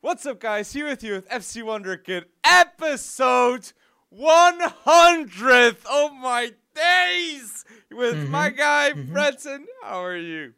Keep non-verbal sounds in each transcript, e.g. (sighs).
What's up, guys? Here with you with FC Wonder Kid, episode 100th. Oh my days! With Mhm, my guy, mhm. Brenton. How are you?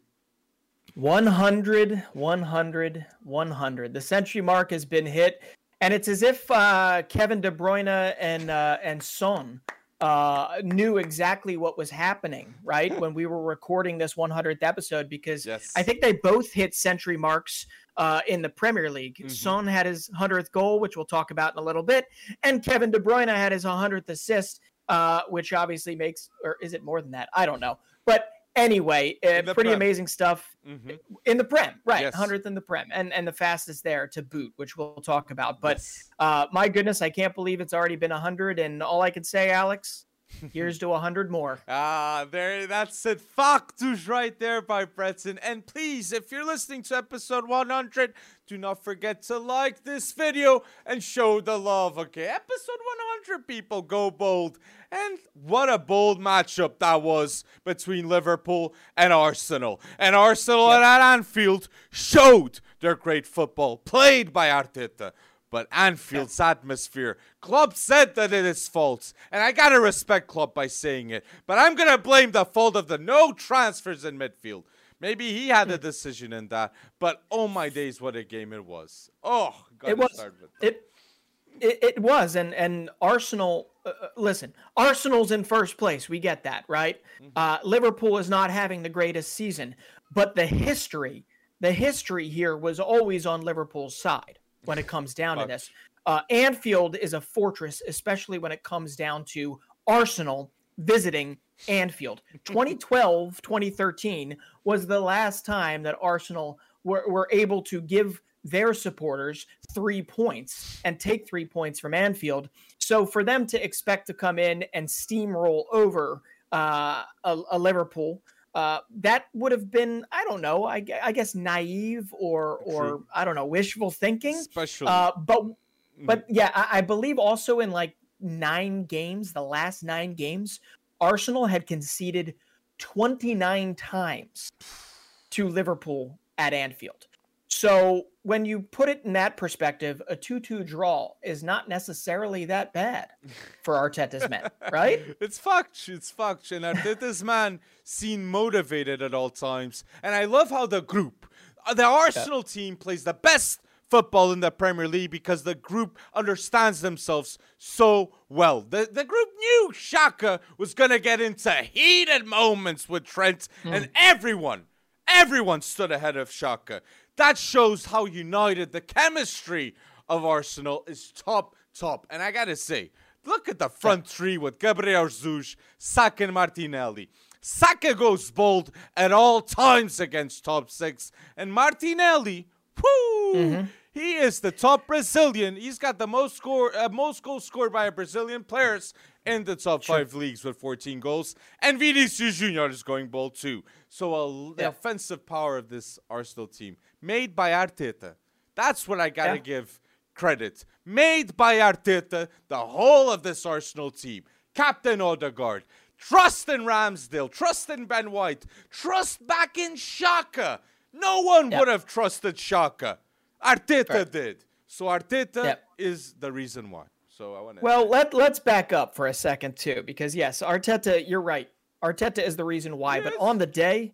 100, 100, 100. The century mark has been hit, and it's as if uh, Kevin De Bruyne and uh, and Son uh, knew exactly what was happening, right, when we were recording this 100th episode, because Yes. I think they both hit century marks uh, in the Premier League. Mhm. Son had his 100th goal, which we'll talk about in a little bit, and Kevin De Bruyne had his 100th assist, uh, which obviously makes, or is it more than that? I don't know. But anyway, uh, pretty Prem. amazing stuff hmm in the Prem, right? Yes. 100th in the Prem, and and the fastest there to boot, which we'll talk about. But Yes. uh, my goodness, I can't believe it's already been 100, and all I can say, Alex, (laughs) here's to 100 more. Ah, there, that's it. Factus right there by Bretton. And please, if you're listening to episode 100, do not forget to like this video and show the love, okay? Episode 100, people, go bold. And what a bold matchup that was between Liverpool and Arsenal. And Arsenal Yep. at Anfield showed their great football, played by Arteta. But Anfield's atmosphere, Klopp said that it is false, and I gotta respect Klopp by saying it. But I'm gonna blame the fault of the no transfers in midfield. Maybe he had Hmm. a decision in that, but oh my days, what a game it was! Oh, gotta it was start with it, it it was and and arsenal uh, uh, listen arsenal's in first place we get that right Mm-hmm. uh liverpool is not having the greatest season but the history the history here was always on liverpool's side when it comes down to this. Uh anfield is a fortress especially when it comes down to arsenal visiting anfield. (laughs) 2012 2013 was the last time that arsenal were, were able to give their supporters three points and take three points from Anfield. So for them to expect to come in and steamroll over uh, a, a Liverpool, uh, that would have been I don't know I, I guess naive or or True. I don't know wishful thinking. Especially, Uh, but mm, but yeah, I, I believe also in like nine games, the last nine games, Arsenal had conceded 29 times to Liverpool at Anfield. So when you put it in that perspective, a 2 2 draw is not necessarily that bad for (laughs) Arteta's men, right? It's fucked. It's fucked. And Arteta's man seem motivated at all times. And I love how the group, uh, the Arsenal team, plays the best football in the Premier League because the group understands themselves so well. The the group knew Xhaka was gonna get into heated moments with Trent, and everyone, everyone stood ahead of Xhaka. That shows how united the chemistry of Arsenal is top top. And I gotta say, look at the front three with Gabriel Jesus, Saka, and Martinelli. Saka goes bold at all times against top six, and Martinelli, whoo, he is the top Brazilian. He's got the most score, uh, most goals scored by a Brazilian players in the top five leagues with 14 goals. And Vinicius Junior is going bold too. So a, the offensive power of this Arsenal team, made by Arteta. That's what I gotta Yeah. give credit. Made by Arteta, the whole of this Arsenal team. Captain Odegaard. Trust in Ramsdale. Trust in Ben White. Trust back in Xhaka. No one Yeah. would have trusted Xhaka. Arteta Right. did. So Arteta Yeah. is the reason why. So I want to. Well, let let's back up for a second too, because yes, Arteta, you're right. Arteta is the reason why. But on the day,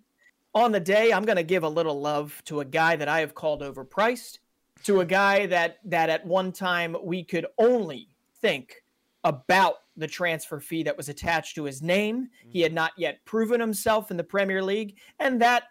on the day, I'm going to give a little love to a guy that I have called overpriced, to a guy that that at one time we could only think about the transfer fee that was attached to his name. He had not yet proven himself in the Premier League, and that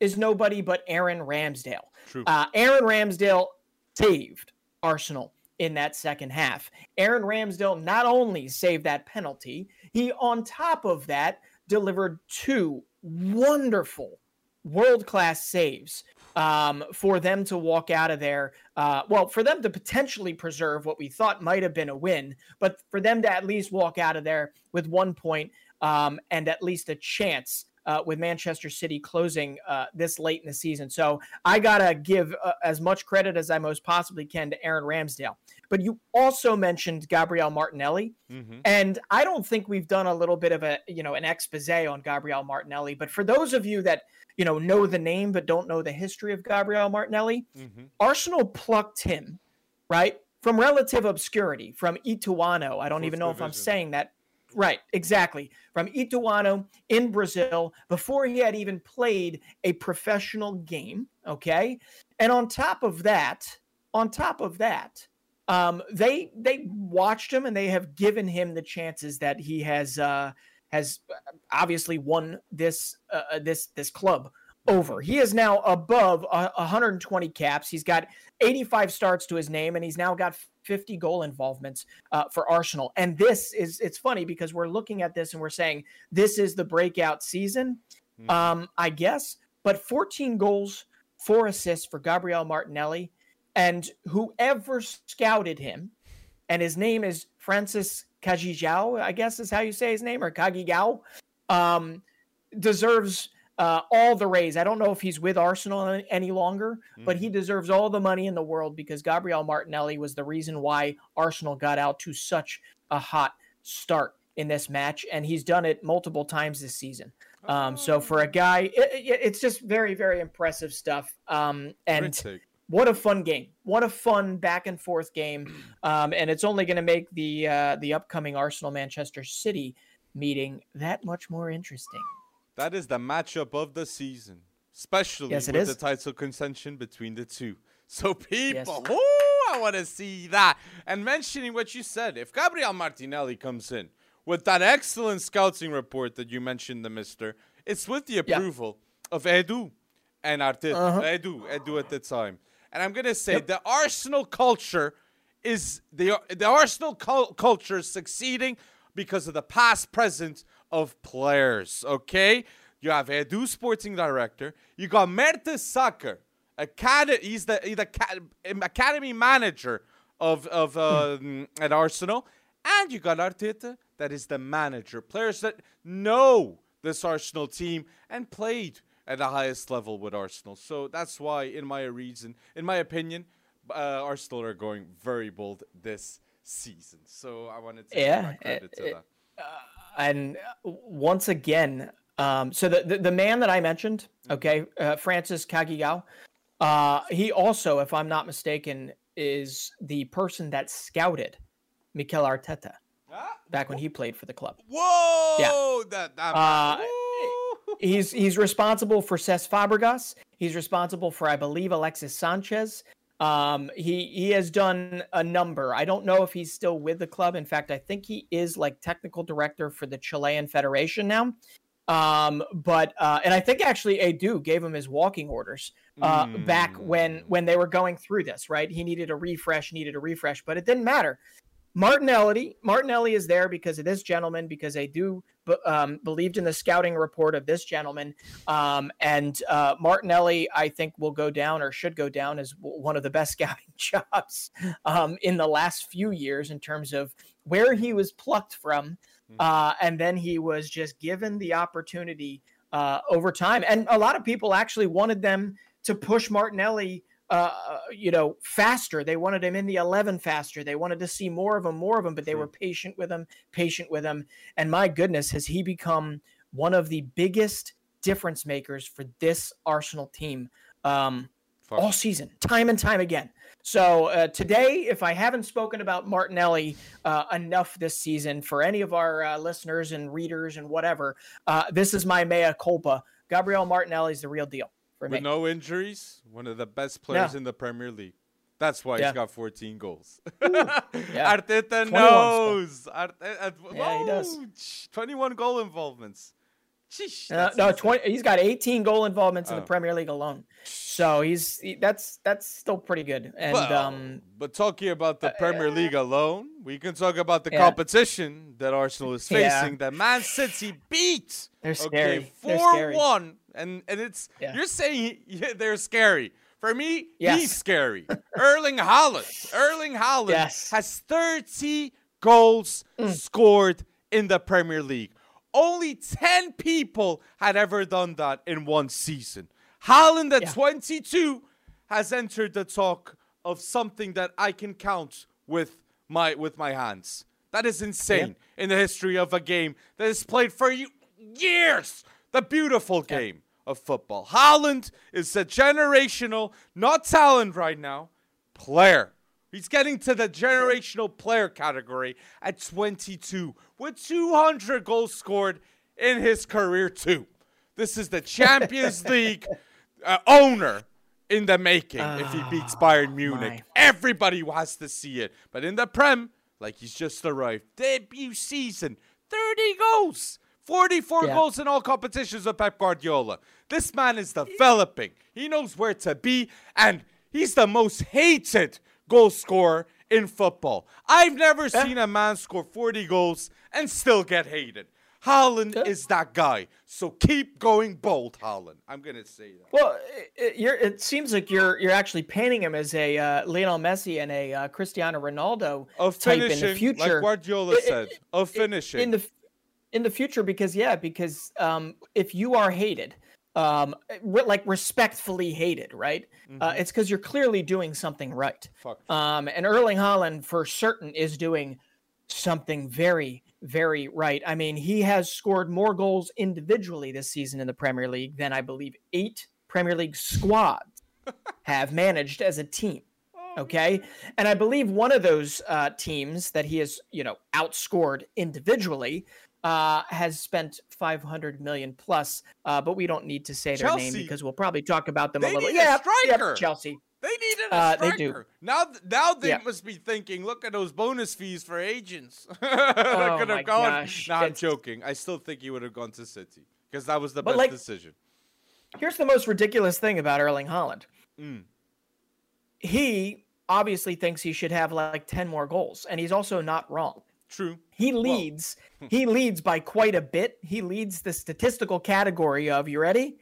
is nobody but Aaron Ramsdale. True. Uh, Aaron Ramsdale saved Arsenal in that second half. Aaron Ramsdale not only saved that penalty, he on top of that delivered two wonderful world class saves um, for them to walk out of there. Uh, well, for them to potentially preserve what we thought might have been a win, but for them to at least walk out of there with one point um, and at least a chance uh, with Manchester City closing uh, this late in the season. So I gotta give uh, as much credit as I most possibly can to Aaron Ramsdale. But you also mentioned Gabriel Martinelli, mm-hmm. and I don't think we've done a little bit of a you know an expose on Gabriel Martinelli. But for those of you that you know know the name but don't know the history of Gabriel Martinelli, mm-hmm. Arsenal plucked him right from relative obscurity from Ituano. I don't Fourth even know division. if I'm saying that Right, exactly. From Ituano in Brazil before he had even played a professional game. Okay. And on top of that, on top of that, um, they they watched him and they have given him the chances that he has uh, has obviously won this uh, uh this this club over. He is now above uh, 120 caps. He's got 85 starts to his name, and he's now got 50 goal involvements uh, for Arsenal. And this is it's funny because we're looking at this and we're saying this is the breakout season, mm-hmm. um, I guess. But 14 goals, four assists for Gabriel Martinelli, and whoever scouted him, and his name is Francis Cagigao, I guess is how you say his name, or Cagigao, um, deserves uh, all the raise. I don't know if he's with Arsenal any longer, mm-hmm. but he mm-hmm. deserves all the money in the world because Gabriel Martinelli was the reason why Arsenal got out to such a hot start in this match, and he's done it multiple times this season. Um, so for a oh. guy, it, it, it's just very, very impressive stuff. Um, and what a fun game! What a fun back and forth game, (clears throat) um, and it's only going to make the uh, the upcoming Arsenal Manchester City meeting that much more interesting. That is the matchup of the season, especially yes, with is. the title contention between the two. So people, yes. I want to see that. And mentioning what you said, if Gabriel Martinelli comes in with that excellent scouting report that you mentioned, the Mister, it's with the approval yeah. of Edu and Arteta. Uh-huh. Edu, Edu at the time. And I'm gonna say yep. the Arsenal culture is the the Arsenal cul- culture succeeding because of the past present of players. Okay, you have Edu, sporting director. You got Mertesacker, academy. He's the he's the academy manager of of uh, at Arsenal, and you got Arteta, that is the manager. Players that know this Arsenal team and played at the highest level with Arsenal. So that's why, in my reason, in my opinion, uh, Arsenal are going very bold this season. So I wanted to yeah, credit it, to that. Uh, and once again, um, so the, the, the man that I mentioned, mm-hmm. okay, uh, Francis Cagigao, uh, he also, if I'm not mistaken, is the person that scouted Mikel Arteta ah, back when he played for the club. Whoa! Yeah. That, that uh, he's he's responsible for Cesc Fabregas. He's responsible for, I believe, Alexis Sanchez. Um, he he has done a number. I don't know if he's still with the club. In fact, I think he is like technical director for the Chilean Federation now. Um, but uh, and I think actually Edu gave him his walking orders uh, mm. back when when they were going through this. Right, he needed a refresh, needed a refresh, but it didn't matter. Martinelli, Martinelli is there because of this gentleman, because they do um, believed in the scouting report of this gentleman. Um, and uh, Martinelli, I think, will go down or should go down as one of the best (laughs) scouting jobs um, in the last few years in terms of where he was plucked from. Hmm. Uh, and then he was just given the opportunity uh, over time. And a lot of people actually wanted them to push Martinelli uh, you know, faster. They wanted him in the 11 faster. They wanted to see more of him, more of him, but they were patient with him, patient with him. And my goodness, has he become one of the biggest difference makers for this Arsenal team um, all season, time and time again. So uh, today, if I haven't spoken about Martinelli uh, enough this season for any of our uh, listeners and readers and whatever, uh, this is my mea culpa. Gabriel Martinelli is the real deal for With no injuries, one of the best players in the Premier League. That's why yeah. he's got 14 goals. (laughs) yeah. Arteta (laughs) knows. Arteta, yeah, he does. 21 goal involvements. Sheesh, uh, no, 20, he's got 18 goal involvements in the oh. Premier League alone. So he's he, that's that's still pretty good. And well, um, but talking about the uh, Premier League alone, we can talk about the yeah. competition that Arsenal is (laughs) facing. Yeah. That Man City beat. They're scary. Okay, four one, and and it's yeah. you're saying (laughs) they're scary. For me, yes. he's scary. Erling Haaland. (laughs) Erling Haaland yes. has 30 goals mm. scored in the Premier League. Only 10 people had ever done that in one season. Haaland at Yeah. 22 has entered the talk of something that I can count with my with my hands. That is insane in the history of a game that is played for years. The beautiful game of football. Haaland is a generational, not talent right now, player. He's getting to the generational player category at 22 with 200 goals scored in his career too. This is the Champions (laughs) League uh, owner in the making if he beats Bayern Munich. my. Everybody has to see it. But in the Prem, like he's just arrived, debut season, 30 goals. 44 Yeah. goals in all competitions with Pep Guardiola. This man is developing. He knows where to be, and he's the most hated goal scorer in football. I've never seen a man score 40 goals and still get hated. Haaland Yeah. is that guy. So keep going bold, Haaland. I'm going to say that. Well, it, you're, it seems like you're you're actually painting him as a uh, Lionel Messi and a uh, Cristiano Ronaldo Of type finishing, in the future. like Guardiola I- I- said, of finishing. in the in the future because yeah because um if you are hated um re- like respectfully hated right? Uh, Mm-hmm. it's because you're clearly doing something right. Fuck. um and erling Haaland for certain is doing something very very right. I mean he has scored more goals individually this season in the premier league than i believe eight premier league squads (laughs) have managed as a team okay? and i believe one of those uh, teams that he has you know outscored individually uh, has spent 500 million plus uh, but we don't need to say their name because we'll probably talk about them They a little need a yeah, striker. chelsea They needed a Uh, they do. Now, now they Yeah. must be thinking, look at those bonus fees for agents. (laughs) Oh gonna my go. gosh, No, I'm it's- joking. I still think he would have gone to City because that was the But, best like- decision. here's the most ridiculous thing about erling Haaland. Mm. he obviously thinks he should have like 10 more goals and he's also not wrong True. He leads. he leads by quite a bit. He leads the statistical category of you ready?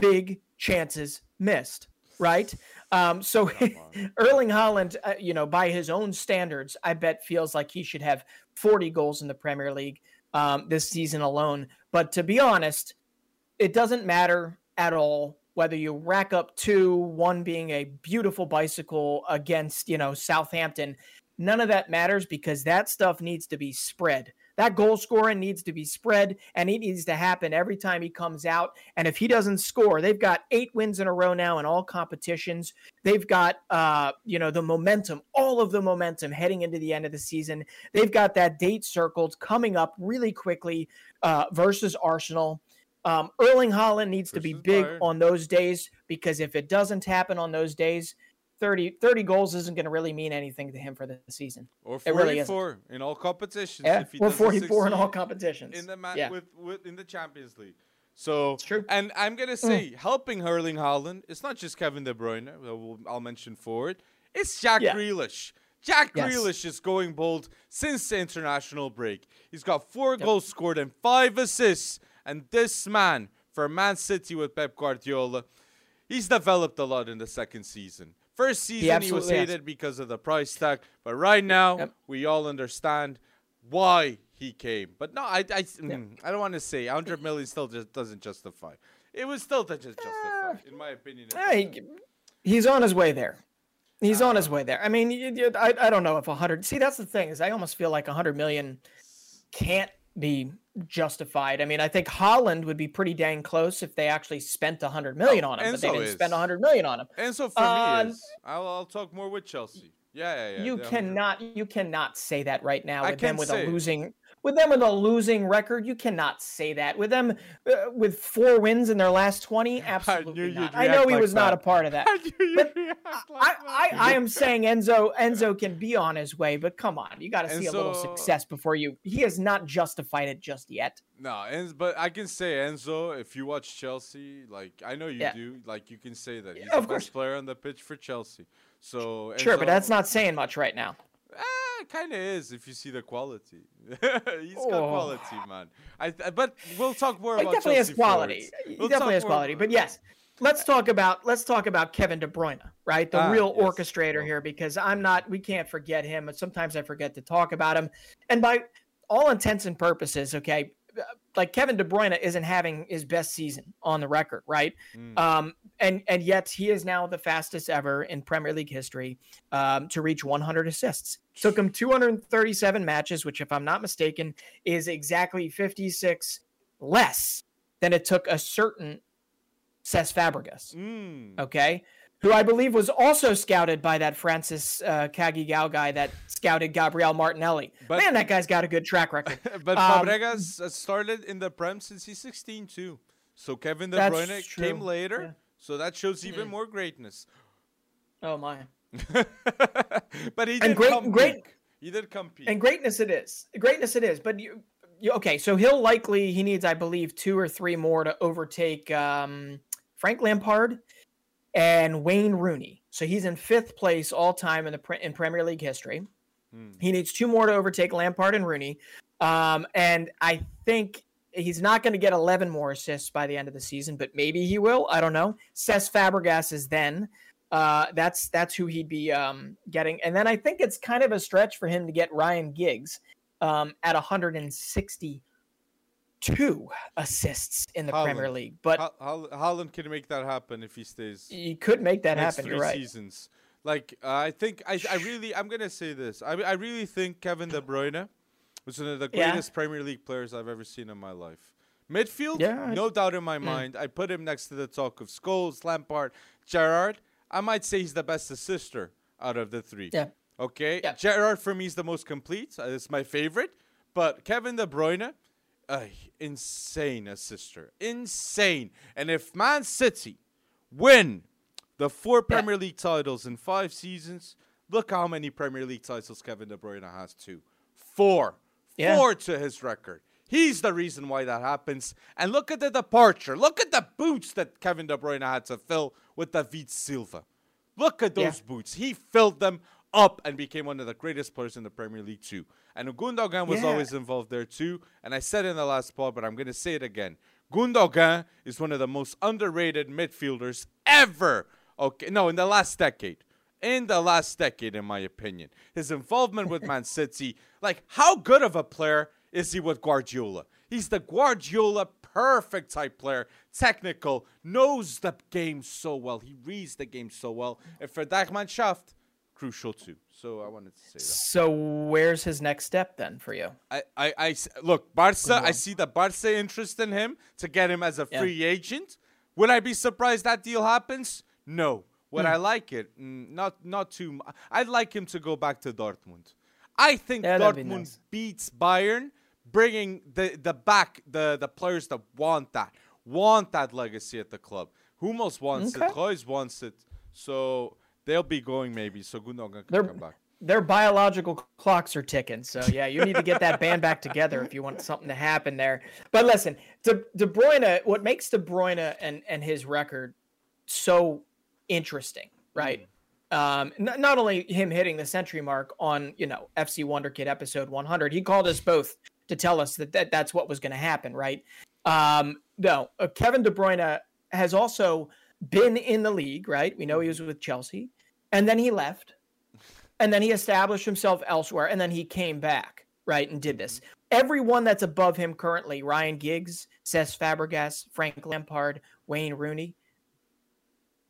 Big chances missed. Right. Um, so (laughs) Erling Haaland, uh, you know, by his own standards, I bet feels like he should have 40 goals in the Premier League um, this season alone. But to be honest, it doesn't matter at all whether you rack up two, one being a beautiful bicycle against, you know, Southampton. None of that matters because that stuff needs to be spread. That goal scoring needs to be spread and it needs to happen every time he comes out. And if he doesn't score, they've got eight wins in a row now in all competitions. They've got uh, you know, the momentum, all of the momentum heading into the end of the season. They've got that date circled coming up really quickly uh, versus Arsenal. Um, Erling Haaland needs to be big Bayern. on those days because if it doesn't happen on those days, 30, 30 goals isn't going to really mean anything to him for the season. Or It really 44 in all competitions. Yeah, if he we're 44 in all competitions. in the ma- yeah. with, with in the Champions League. So It's true. And I'm gonna say mm. helping Erling Haaland. It's not just Kevin De Bruyne. I'll mention forward. It's Jack Yeah. Grealish. Jack Yes. Grealish is going bold since the international break. He's got four goals scored and five assists. And this man for Man City with Pep Guardiola, he's developed a lot in the second season. First season he, was absolutely has. hated because of the price tag, but right now Yep. we all understand why he came. But no, I I, mm, I don't want to say 100 million still just doesn't justify. It was still to just justify, in my opinion. Yeah, he- he's on his way there. He's on his way there. I mean, I, I don't know if 100. See, that's the thing is I almost feel like 100 million can't be justified. I mean, I think Haaland would be pretty dang close if they actually spent 100 million on him, but they didn't is. spend 100 million on him. And so for Uh, me I'll, I'll talk more with Chelsea. Yeah, yeah, yeah. you the 100. cannot you cannot say that right now with them with a losing with them with a losing record you cannot say that with them uh, with four wins in their last 20 (laughs) absolutely knew you'd not i know he like was not a part of that (laughs) I knew you'd But react I, I, that. I am saying Enzo Enzo can be on his way, but come on, you got to see a little success before you. He has not justified it just yet. No, but I can say Enzo. If you watch Chelsea, like I know you Yeah. do, like you can say that he's of the course. best player on the pitch for Chelsea. So Sure, but that's not saying much right now. Ah, kind of is if you see the quality. (laughs) He's got Oh. quality, man. I, but we'll talk more He about definitely has quality. We'll definitely has quality. But yes, let's talk about let's talk about Kevin De Bruyne, right? The Ah, real yes. orchestrator here, because I'm not. We can't forget him. But sometimes I forget to talk about him. And by all intents and purposes, okay, like Kevin De Bruyne isn't having his best season on the record, right? Mm. Um, and and yet he is now the fastest ever in Premier League history um, to reach 100 assists. Took him 237 matches, which, if I'm not mistaken, is exactly 56 less than it took a certain Cesc Fabregas. Mm. Okay, who I believe was also scouted by that Francis uh, Cagigao guy that scouted Gabriel Martinelli. But- Man, that guy's got a good track record. (laughs) but Um, Fabregas uh, started in the Prem since he's 16 too. So Kevin De That's Bruyne came later. Yeah. So that shows even Mhm. more greatness. Oh my! (laughs) but he And did great- come great- peak. He did compete. And greatness it is. Greatness it is. But you, you okay? So he'll likely he needs, I believe, two or three more to overtake um, Frank Lampard and Wayne Rooney. So he's in fifth place all time in the in Premier League history. Hmm. He needs two more to overtake Lampard and Rooney. Um, and I think he's not going to get 11 more assists by the end of the season, but maybe he will. I don't know. Cesc Fabregas is then. Uh, that's that's who he'd be um, getting. And then I think it's kind of a stretch for him to get Ryan Giggs um, at 162 assists in the Premier League. But Haaland can make that happen if he stays. he could make that happen. three right. seasons. Like uh, I think I, I really I'm gonna say this. I I really think Kevin De Bruyne was one of the Yeah. greatest Premier League players I've ever seen in my life. Midfield, Yeah, I- no doubt in my Mm. mind. I put him next to the talk of Scholes, Lampard, Gerrard. I might say he's the best assister out of the three. Yeah. Okay. Yeah. Gerrard for me is the most complete. Uh, It's my favorite. But Kevin De Bruyne, uh, insane assister, insane. And if Man City win the four Yeah. Premier League titles in five seasons, look how many Premier League titles Kevin De Bruyne has too. Four. Yeah. Four to his record. He's the reason why that happens. And look at the departure. Look at the boots that Kevin De Bruyne had to fill with David Silva. Look at Yeah. those boots. He filled them up and became one of the greatest players in the Premier League too. And Gundogan was Yeah. always involved there too. And I said in the last pod, but I'm going to say it again. Gundogan is one of the most underrated midfielders ever. Okay, no, in the last decade. In the last decade, in my opinion, his involvement with Man (laughs) City, like how good of a player is he with Guardiola? He's the Guardiola perfect type player, technical, knows the game so well. He reads the game so well. And for Die Mannschaft, crucial too. So I wanted to say that. So where's his next step then for you? I I look, Barca. I see the Barca interest in him to get him as a Yeah. free agent. Would I be surprised that deal happens? No. Would Hmm. I like it? Mm, Not, not too. mu- I'd like him to go back to Dortmund. I think Yeah, that'd be Dortmund nice. beats Bayern, bringing the the back the the players that want that, want that legacy at the club. Hummels wants Okay. it. Reus wants it. So they'll be going maybe. So Gundogan can come back. Their biological clocks are ticking. So yeah, you need to get that band back together if you want something to happen there. But listen, De, De Bruyne, what makes De Bruyne and and his record so interesting, right? Um, n- not only him hitting the century mark on you know FC Wonder Kid episode 100, he called us both to tell us that, that that's what was going to happen, right? Um, no, uh, Kevin De Bruyne has also been in the league, right? We know he was with Chelsea, and then he left, and then he established himself elsewhere, and then he came back, right, and did this. Everyone that's above him currently, Ryan Giggs, Cesc Fabregas, Frank Lampard, Wayne Rooney,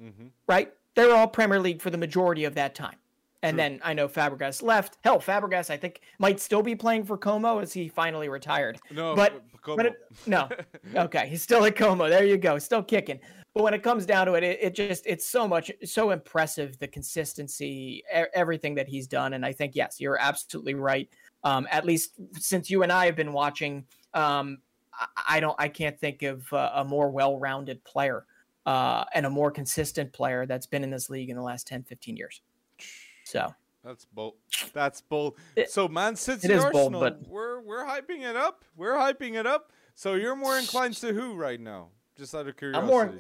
hmm right? They're all Premier League for the majority of that time. And True. then I know Fabregas left. Hell, Fabregas, I think, might still be playing for Como as he finally retired. No, But-. But it, no, (laughs) okay, he's still at Como. There you go, still kicking. But when it comes down to it, it, it just it's so much so impressive the consistency, e- everything that he's done. And I think yes, you're absolutely right. Um, at least since you and I have been watching, um, I, I don't, I can't think of uh, a more well-rounded player uh, and a more consistent player that's been in this league in the last 10, 15 years. So That's bold. That's bold. It- so Man City, it is Arsenal, bold, but- we're we're hyping it up. We're hyping it up. So you're more inclined to who right now? Just out of curiosity. I'm more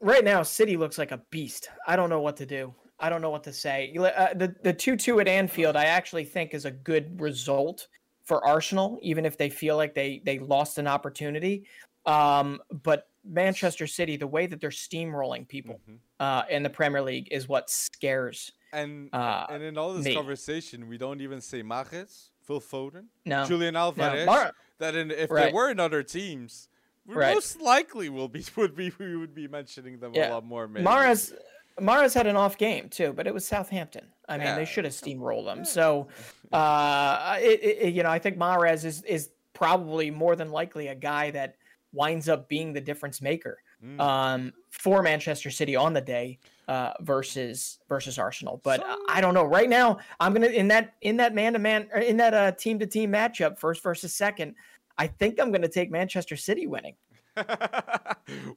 right now. City looks like a beast. I don't know what to do. I don't know what to say. Uh, the the two two at Anfield, I actually think is a good result for Arsenal, even if they feel like they they lost an opportunity. Um, but Manchester City, the way that they're steamrolling people Mhm. uh, in the Premier League is what scares. And Uh, and in all this me. conversation, we don't even say Mahrez Phil Foden, No. Julian Alvarez. Mar- that in, if Right. they were in other teams, we Right. most likely will be (laughs) would be we would be mentioning them a lot more. Maybe. Mahrez Mahrez had an off game too, but it was Southampton. I mean, Yeah. they should have steamrolled them. So, uh, it, it, you know, I think Mahrez is is probably more than likely a guy that winds up being the difference maker Mm. um, for Manchester City on the day uh, versus versus Arsenal. But So- I don't know. Right now, I'm gonna in that in that man to man in that uh, team to team matchup, first versus second. I think I'm gonna take Manchester City winning. (laughs)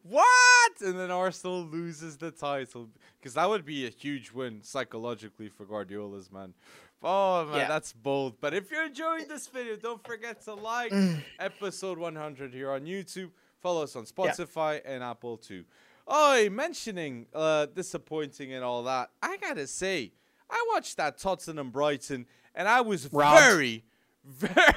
what? And then Arsenal loses the title because that would be a huge win psychologically for Guardiola's man. Oh man, Yeah. that's bold. But if you're enjoying this video, don't forget to like (sighs) episode 100 here on YouTube. Follow us on Yeah. Spotify and Apple too. Oh, mentioning uh disappointing and all that. I gotta say, I watched that Tottenham Brighton and I was Robbed. very, (laughs) very,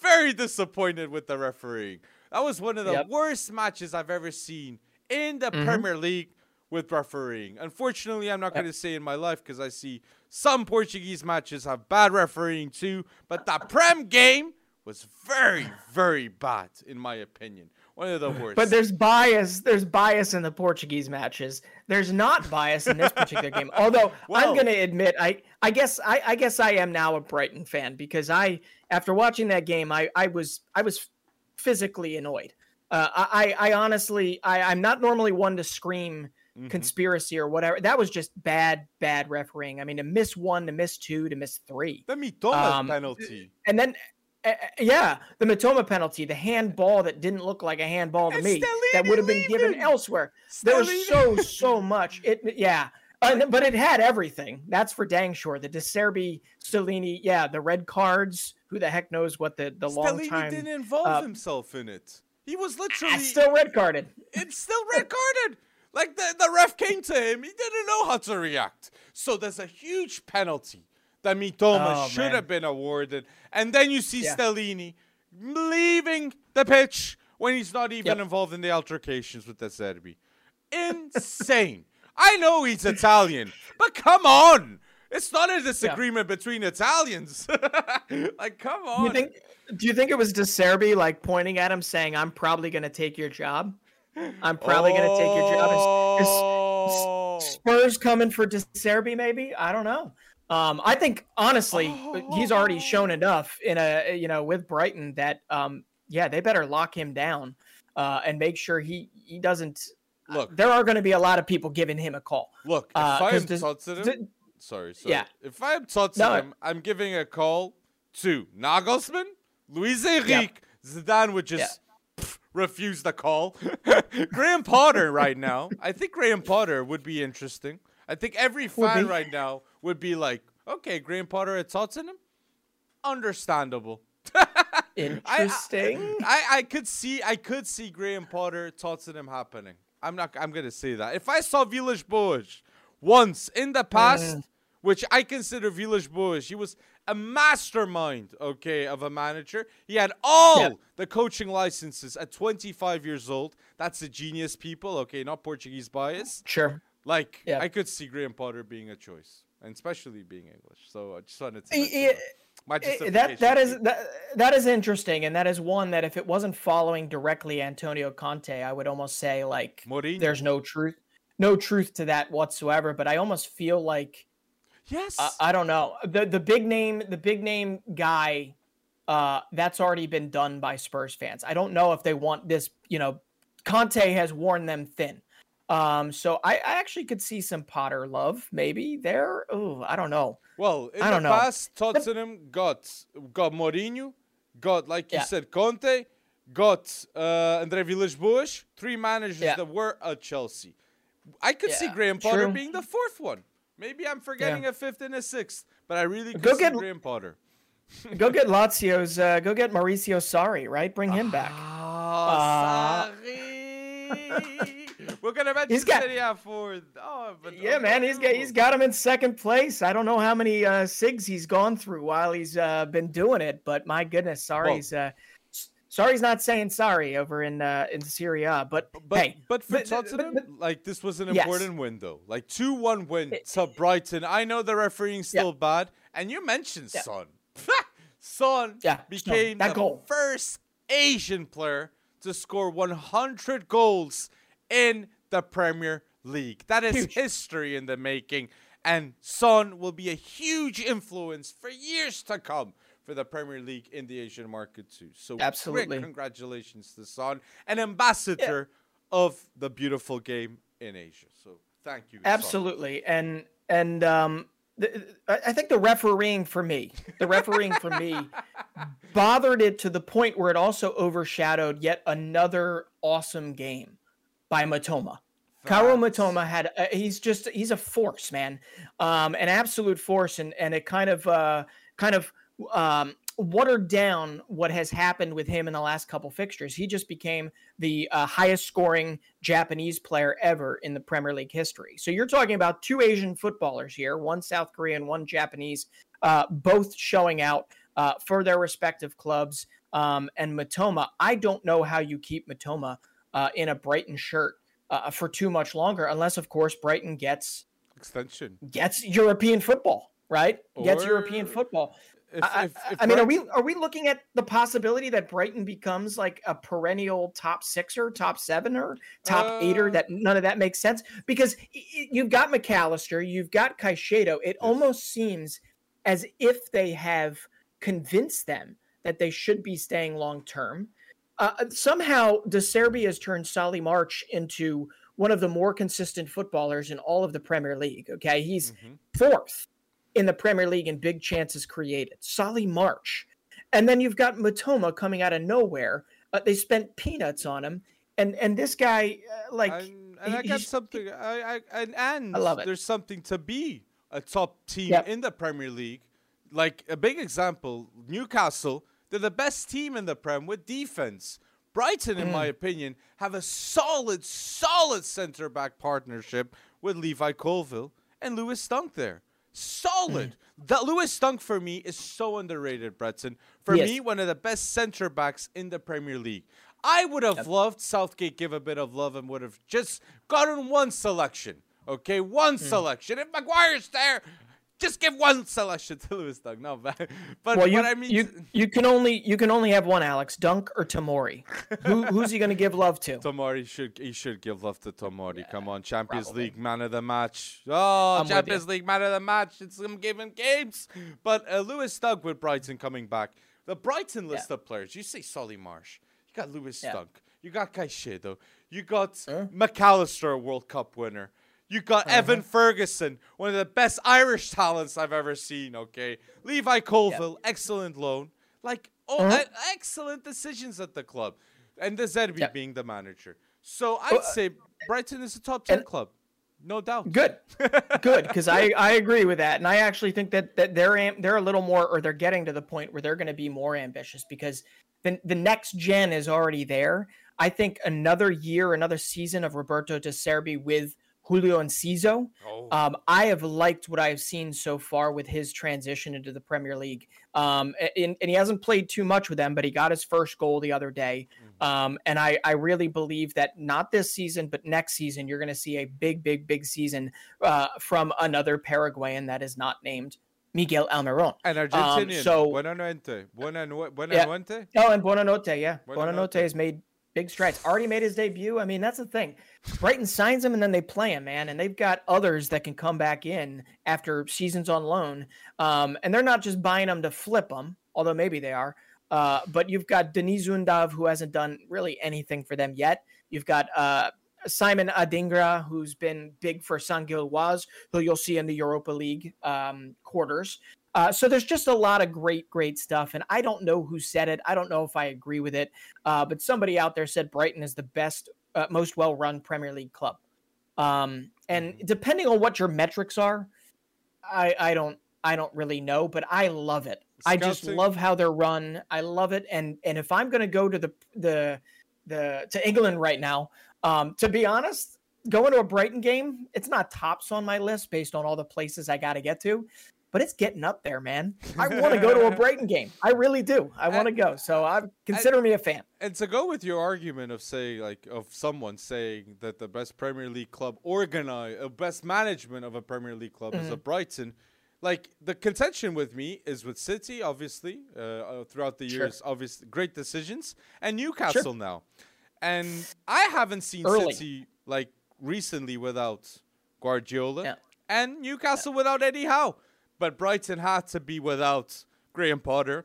very disappointed with the refereeing. That was one of the Yep. worst matches I've ever seen in the Mhm. Premier League with refereeing. Unfortunately, I'm not going to say in my life because I see some Portuguese matches have bad refereeing too, but that Prem game was very, very bad in my opinion. One of the worst. But there's bias. There's bias in the Portuguese matches. There's not bias in this particular game. (laughs) Although I'm going to admit, I I guess I, I guess I am now a Brighton fan because I after watching that game, I I was I was physically annoyed. Uh, I I honestly I I'm not normally one to scream Mhm. conspiracy or whatever. That was just bad bad refereeing. I mean, to miss one, to miss two, to miss three. the Mitoma um, penalty. And then, uh, yeah, the Mitoma penalty, the handball that didn't look like a handball to And me, that would have been given elsewhere. There was so so (laughs) much. It yeah, Uh, but it had everything. That's for dang sure. The De Zerbi, Stellini, yeah, the red cards. Who the heck knows what the the long time? didn't involve uh, himself in it. He was literally Ah, still red carded. it's still red carded. Like the, the ref came to him, he didn't know how to react. So there's a huge penalty that Mitoma Oh, should man. have been awarded. And then you see Yeah. Stellini leaving the pitch when he's not even Yep. involved in the altercations with De Zerbi. Insane. I know he's Italian, but come on. It's not a disagreement between Italians. (laughs) like, come on. Do you think? Do you think it was De Zerbi like pointing at him, saying, "I'm probably going to take your job. I'm probably going to take your job." Is- is- Oh. Spurs coming for De Zerbi, maybe? I don't know. Um, I think honestly, (gasps) he's already shown enough in a you know with Brighton that um, yeah, they better lock him down uh, and make sure he he doesn't. Look, There are going to be a lot of people giving him a call. look. If uh, I am does- Tottenham, sorry, sorry. yeah. If I am Tottenham, I'm giving a call to Nagelsmann, Luis Enrique, Zidane would just pff, refuse the call. (laughs) Graham Potter right now. I think Graham Potter would be interesting. I think every fan right now would be like, okay, Graham Potter at Tottenham, understandable. (laughs) I- I- Interesting. I, I could see I could see Graham Potter Tottenham happening. I'm not I'm gonna say that. If I saw Villas-Boas once in the past, Mm. which I consider Villas-Boas, he was a mastermind, okay, of a manager. He had all Yep. the coaching licenses at 25 years old. That's a genius, people. Okay, not Portuguese bias. sure. Like Yep. I could see Graham Potter being a choice, and especially being English. So I just wanted to. Mention eh, that. My Eh, that that is that, that is interesting and that is one that if it wasn't following directly Antonio Conte I would almost say like Mourinho. there's no truth no truth to that whatsoever but I almost feel like yes. uh, I don't know the the big name the big name guy uh that's already been done by Spurs fans I don't know if they want this you know Conte has worn them thin um so I, I actually could see some Potter love maybe there oh I don't know Well, in I the don't know. past, Tottenham got got Mourinho, got like you Yeah. said Conte, got uh, Andre Villas-Boas, three managers Yeah. that were at Chelsea. I could see Yeah, Graham Potter true. being the fourth one. Maybe I'm forgetting a fifth and a sixth, but I really could Go see get- Graham Potter. go get (laughs) Lazio's uh, go get Maurizio Sarri right bring him back Ah, sorry. (laughs) We're gonna mention He's got- for. Oh, but Yeah, man, he's got he's got him in second place. I don't know how many uh, sigs he's gone through while he's uh, been doing it, but my goodness, sorry's uh, s- sorry's not saying sorry over in uh, in Serie A. But, But hey, but for but- Tottenham, like this was an Yes. important win though. Like two one win to Brighton. I know the refereeing's Yeah. still bad, and you mentioned Yeah. Son. Son Yeah, became that the goal. first Asian player to score 100 goals in the Premier League. That is Huge. history in the making. And Son will be a huge influence for years to come for the Premier League in the Asian market too. So Absolutely. great congratulations to Son, an ambassador of the beautiful game in Asia. So thank you. Son. Absolutely, and and um, the, I think the refereeing for me, the refereeing for me, bothered it to the point where it also overshadowed yet another awesome game by Mitoma. Kaoru Mitoma had uh, he's just he's a force, man, um, an absolute force, and and it kind of uh, kind of um, watered down what has happened with him in the last couple fixtures. He just became the uh, highest scoring Japanese player ever in the Premier League history. So you're talking about two Asian footballers here, one South Korean, one Japanese, uh, both showing out uh, for their respective clubs. Um, and Mitoma, I don't know how you keep Mitoma uh, in a Brighton shirt uh, for too much longer, unless of course Brighton gets extension. gets European football, right? Gets European football. If, I, if, if I mean, are we are we looking at the possibility that Brighton becomes like a perennial top sixer, top sevener, or top eighter? Uh, That none of that makes sense because you've got Mac Allister, you've got Caicedo. It almost seems as if they have convinced them that they should be staying long term. Uh, somehow, De Zerbi has turned Solly March into one of the more consistent footballers in all of the Premier League. Okay, he's Mhm. fourth in the Premier League in big chances created. Solly March. And then you've got Mitoma coming out of nowhere. Uh, they spent peanuts on him. And and this guy, uh, like, and, and he- I got something. I, I and and I love it. there's something to be a top team Yep. in the Premier League. Like a big example, Newcastle. They're the best team in the Prem with defense. Brighton, in Mm. my opinion, have a solid, solid centre back partnership with Levi Colwill and Lewis Dunk there. Solid. Mm. That Lewis Dunk for me is so underrated, Breton. For Yes. me, one of the best centre backs in the Premier League. I would have loved Southgate give a bit of love and would have just gotten one selection. Okay, one Hmm. selection. If Maguire's there, just give one selection to Lewis Dunk. No, but but well, you, what I mean, you you can only you can only have one Alex Dunk or Tomori. Who, who's he going to give love to? Tomori should he should give love to Tomori. Come on, Champions probably. League man of the match. Oh, I'm Champions. League man of the match. It's some given games. But uh, Lewis Dunk with Brighton coming back. The Brighton list of players. You say Solly March. You got Lewis Yeah. Dunk. You got Caicedo. You got Uh. Mac Allister, World Cup winner. You got Uh-huh. Evan Ferguson, one of the best Irish talents I've ever seen. Okay, Levi Colwill, excellent loan. Like, oh, Uh-huh. excellent decisions at the club, and De Zerbi Yeah. being the manager. So I'd uh, say Brighton is a top ten and- club, no doubt. Good, good, because I, (laughs) I agree with that, and I actually think that that they're am- they're a little more, or they're getting to the point where they're going to be more ambitious because the the next gen is already there. I think another year, another season of Roberto De Zerbi with Julio Enciso. Oh. Um, I have liked what I've seen so far with his transition into the Premier League. Um, and, and he hasn't played too much with them, but he got his first goal the other day. Um, and I, I really believe that not this season, but next season, you're going to see a big, big, big season uh, from another Paraguayan that is not named Miguel Almiron. and Argentinian. um, so- Buenanote. Buenano- Yeah. Buenanote? Oh, and Buonanotte, yeah. Buonanotte. Buonanotte has made big strides. Already made his debut. I mean, that's the thing. Brighton signs him and then they play him, man. And they've got others that can come back in after seasons on loan. Um, and they're not just buying them to flip them, although maybe they are. Uh, but you've got Denis Undav, who hasn't done really anything for them yet. You've got uh, Simon Adingra, who's been big for Saint-Gilloise, who you'll see in the Europa League um, quarters. Uh, so there's just a lot of great, great stuff. And I don't know who said it. I don't know if I agree with it. Uh, but somebody out there said Brighton is the best, uh, most well run Premier League club. Um, and depending on what your metrics are, I, I don't. I don't really know, but I love it. I just love how they're run. I love it, and and if I'm gonna go to the the the to England right now, um, to be honest, going to a Brighton game, it's not tops on my list based on all the places I got to get to, but it's getting up there, man. I (laughs) want to go to a Brighton game. I really do. I want to go. So I consider me a fan. And to go with your argument of say like of someone saying that the best Premier League club organize, uh, best management of a Premier League club is a Mm-hmm. Brighton, like the contention with me is with City, obviously, uh, uh, throughout the Sure. years, obviously great decisions, and Newcastle now. And I haven't seen Early. City like recently without Guardiola, Yeah. and Newcastle without Eddie Howe. But Brighton had to be without Graham Potter.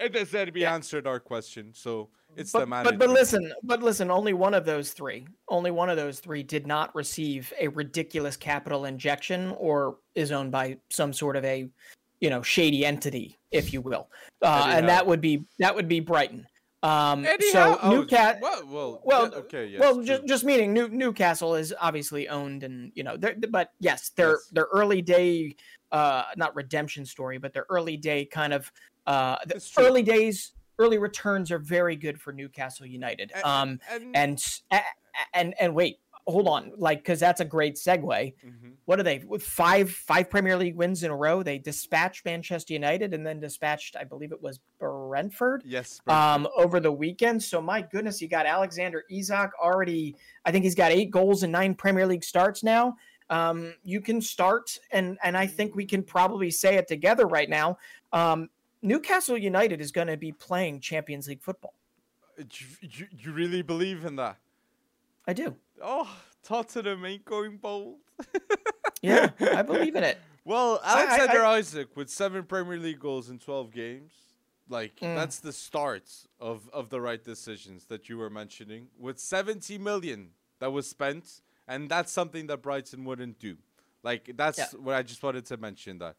It has had to be Yeah. answered our question, so it's the But, manager. but but listen, but listen, only one of those three, only one of those three did not receive a ridiculous capital injection or is owned by some sort of a, you know, shady entity, if you will. Uh, and that would be that would be Brighton. Um, Eddie so oh, Newcastle. well, well, Well, yeah, okay, yes, well, just just meaning New, Newcastle is obviously owned, and you know, but yes, their Yes. their early day, uh, not redemption story, but their early day kind of, uh, the early days, early returns are very good for Newcastle United. A- Um, and, and s- a- a- and and wait, hold on, like because that's a great segue. Mhm. What are they with five five Premier League wins in a row? They dispatched Manchester United and then dispatched, I believe it was Brentford yes, um, over the weekend. So my goodness, you got Alexander Isak already. I think he's got eight goals and nine Premier League starts now. Um, you can start, and and I think we can probably say it together right now. Um, Newcastle United is going to be playing Champions League football. You, you, you really believe in that? I do. Oh, Tottenham ain't going bold. (laughs) Yeah, I believe in it. Well, I- I- Alexander Isak with seven Premier League goals in 12 games. Like, Mm. that's the start of, of the right decisions that you were mentioning. With 70 million that was spent, and that's something that Brighton wouldn't do. Like, that's Yeah. what I just wanted to mention that.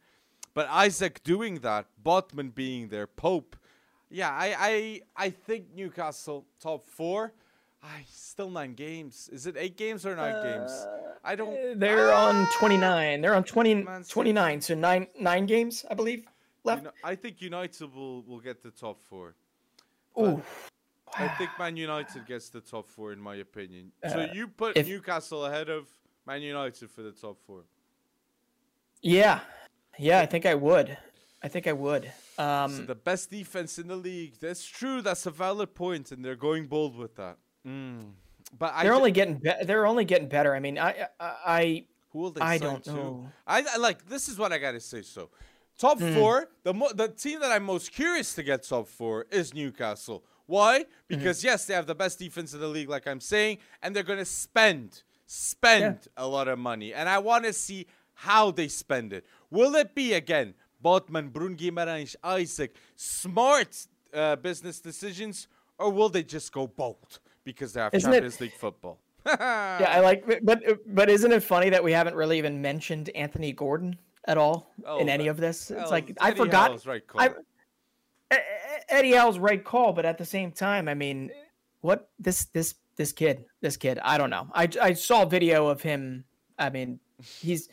But Isak doing that, Botman being there, Pope. Yeah, I, I, I think Newcastle top four. I still nine games. Is it eight games or nine games? I don't. Uh, They're on 29. They're on 20, 29. So nine nine games, I believe, left. I think United will, will get the top four. Ooh. I (sighs) think Man United gets the top four, in my opinion. so Uh, you put if- Newcastle ahead of Man United for the top four. Yeah. Yeah, I think I would. I think I would. Um, So the best defense in the league. That's true. That's a valid point, and they're going bold with that. Mm. But they're ju- only getting be- they're only getting better. I mean, I I, who will they I, I sign don't to? know. I, I like this is what I gotta say. So, top Hmm. four. The mo- the team that I'm most curious to get top four is Newcastle. Why? Hmm. Because yes, they have the best defense in the league, like I'm saying, and they're gonna spend spend a lot of money, and I want to see how they spend it. Will it be again Botman, Bruno Guimaraes, Isak, smart uh, business decisions, or will they just go bold because they have Isn't it- Champions League football? (laughs) Yeah, I like, but but isn't it funny that we haven't really even mentioned Anthony Gordon at all Oh, in any of this? It's Well, like I Eddie forgot. Right call. I, Eddie Howe's right call, but at the same time, I mean, what this this this kid, this kid, I don't know. I I saw a video of him. I mean, he's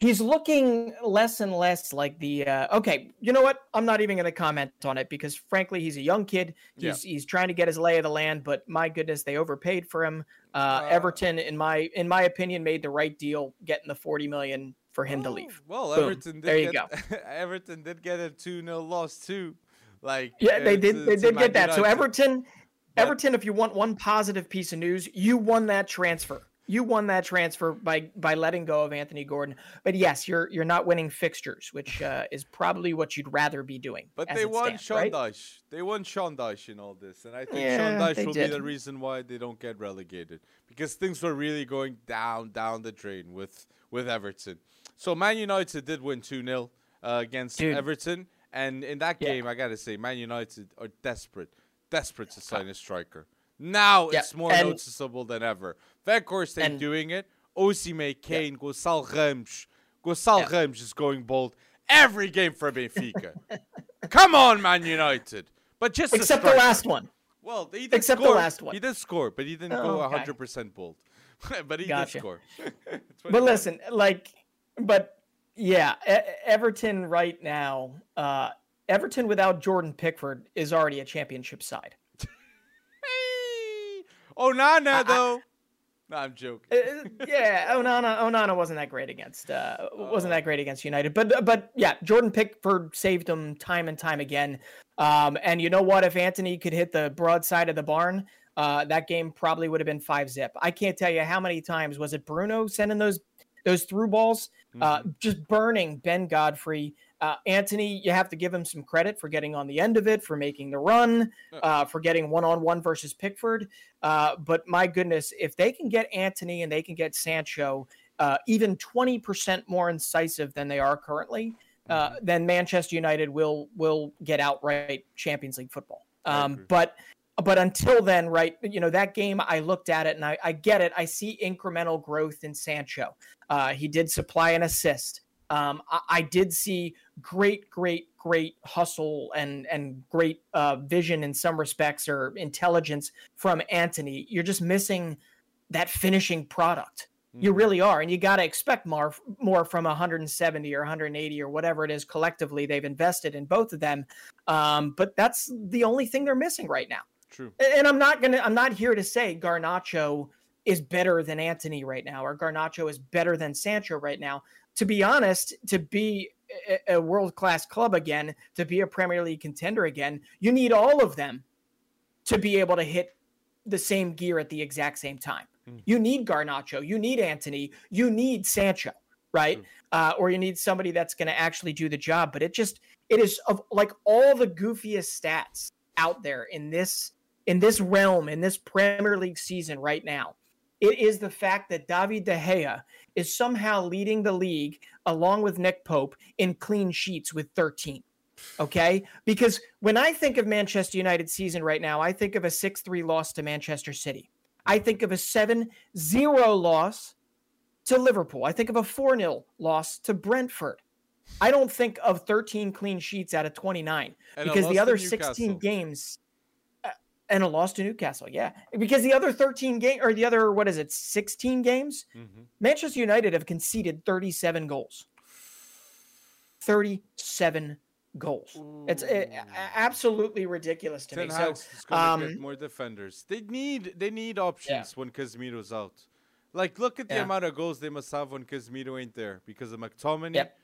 he's looking less and less like the. Uh, okay, you know what? I'm not even going to comment on it because frankly, he's a young kid. Yeah. He's he's trying to get his lay of the land, but my goodness, they overpaid for him. Uh, Uh, Everton, in my in my opinion, made the right deal getting the 40 million for him to Oh, leave. Well, Boom. Everton did There you get, (laughs) Everton did get a 2 0 loss too. Like Yeah, they uh, did. to- They to did get that. So Everton, But- Everton. If you want one positive piece of news, you won that transfer. You won that transfer by by letting go of Anthony Gordon. But yes, you're you're not winning fixtures, which uh, is probably what you'd rather be doing. But they won stands, Sean right? Dyche. They won Sean Dyche in all this. And I think Yeah, Sean Dyche will be the reason why they don't get relegated. Because things were really going down, down the drain with, with Everton. So Man United did win 2 0 uh, against Dude. Everton. And in that Yeah. game, I got to say, Man United are desperate, desperate to sign a striker. Now Yeah, it's more and- noticeable than ever. Ain't and- doing it. Osimhen, Kane, Gonçalo Ramos. Gonçalo Yeah. Ramos is going bold every game for Benfica. (laughs) Come on, Man United. But just Except the last one. Well, he did except the last one. He did score, but he didn't Oh, go okay. 100% bold. (laughs) but he Gotcha. did score. (laughs) But listen, like, but yeah, Everton right now, uh, Everton without Jordan Pickford is already a championship side. Hey! Onana, I- though. no, I'm joking. Uh, yeah, Onana, Onana wasn't that great against uh, wasn't Oh. that great against United, but but yeah, Jordan Pickford saved them time and time again. Um, and you know what? If Anthony could hit the broadside of the barn, uh, that game probably would have been five zip. I can't tell you how many times was it Bruno sending those those through balls, uh, Mhm. just burning Ben Godfrey. Uh, Anthony, you have to give him some credit for getting on the end of it, for making the run, uh, for getting one on one versus Pickford. Uh, but my goodness, if they can get Anthony and they can get Sancho uh, even 20% more incisive than they are currently, uh, Mhm. then Manchester United will will get outright Champions League football. Um, but but until then, right? You know that game. I looked at it and I, I get it. I see incremental growth in Sancho. Uh, he did supply an assist. Um, I, I did see great, great, great hustle and and great uh, vision in some respects or intelligence from Anthony. You're just missing that finishing product. You Mhm. really are, and you got to expect more more from 170 or 180 or whatever it is collectively they've invested in both of them. Um, but that's the only thing they're missing right now. True. And I'm not gonna. I'm not here to say Garnacho is better than Anthony right now, or Garnacho is better than Sancho right now. To be honest, to be a, world class club again, to be a Premier League contender again, you need all of them to be able to hit the same gear at the exact same time. Mm. You need Garnacho, you need Anthony, you need Sancho, right? Uh, or you need somebody that's going to actually do the job. But it just it is of like all the goofiest stats out there in this in this realm in this Premier League season right now. It is the fact that David De Gea is somehow leading the league along with Nick Pope in clean sheets with 13. Okay? Because when I think of Manchester United season right now, I think of a 6-3 loss to Manchester City. I think of a 7-0 loss to Liverpool. I think of a 4-0 loss to Brentford. I don't think of 13 clean sheets out of 29 And because the other Newcastle. 16 games and a loss to Newcastle, yeah. Because the other 13 game or the other what is it, 16 games? Mhm. Manchester United have conceded 37 goals. 37 goals. It's uh, Ooh. absolutely ridiculous to Ten me. So Hag's is get um, more defenders. They need they need options when Casemiro's out. Like look at the Yeah. amount of goals they must have when Casemiro ain't there because of McTominay. Yep.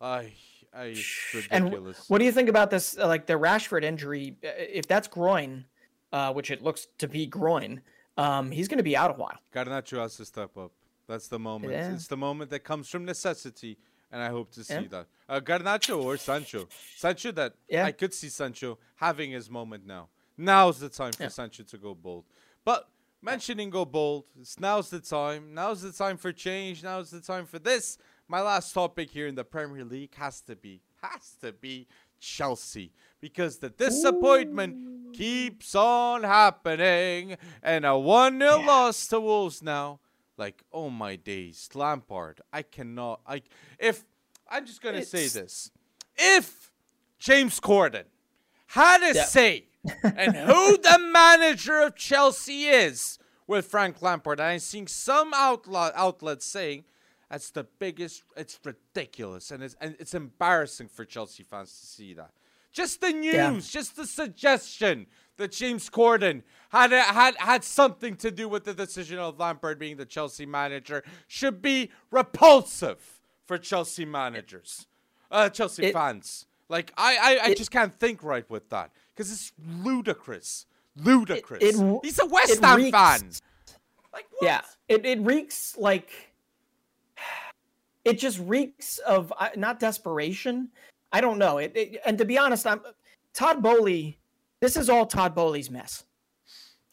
I I it's And. What do you think about this? uh, Like the Rashford injury, uh, if that's groin, uh, which it looks to be groin, um, he's going to be out a while. Garnacho has to step up. That's the moment. Yeah. It's the moment that comes from necessity, and I hope to see Yeah. that. Uh, Garnacho or Sancho. Sancho that Yeah. I could see Sancho having his moment now. Now's the time for. Sancho to go bold. But mentioning go bold, it's now's the time. Now's the time for change. Now's the time for this. My last topic here in the Premier League has to be has to be Chelsea because the disappointment keeps on happening and a 1 0 Yeah. loss to Wolves now. Like, oh my days, Lampard. I cannot. I if I'm just gonna say this, if James Corden had a Yeah. say (laughs) and who the manager of Chelsea is with Frank Lampard, I'm seeing some outlet outlets saying that's the biggest. It's ridiculous, and it's and it's embarrassing for Chelsea fans to see that. Just the news, Yeah. just the suggestion that James Corden had a, had had something to do with the decision of Lampard being the Chelsea manager should be repulsive for Chelsea managers, uh, Chelsea It- fans. Like I, I, I it- just can't think right with that because it's ludicrous, ludicrous. it- He's a West it Ham reeks- fan. Like what? Yeah, it, it reeks like (sighs) it just reeks of uh, not desperation. I don't know. It, it and to be honest, I'm Todd Boehly. This is all Todd Boehly's mess.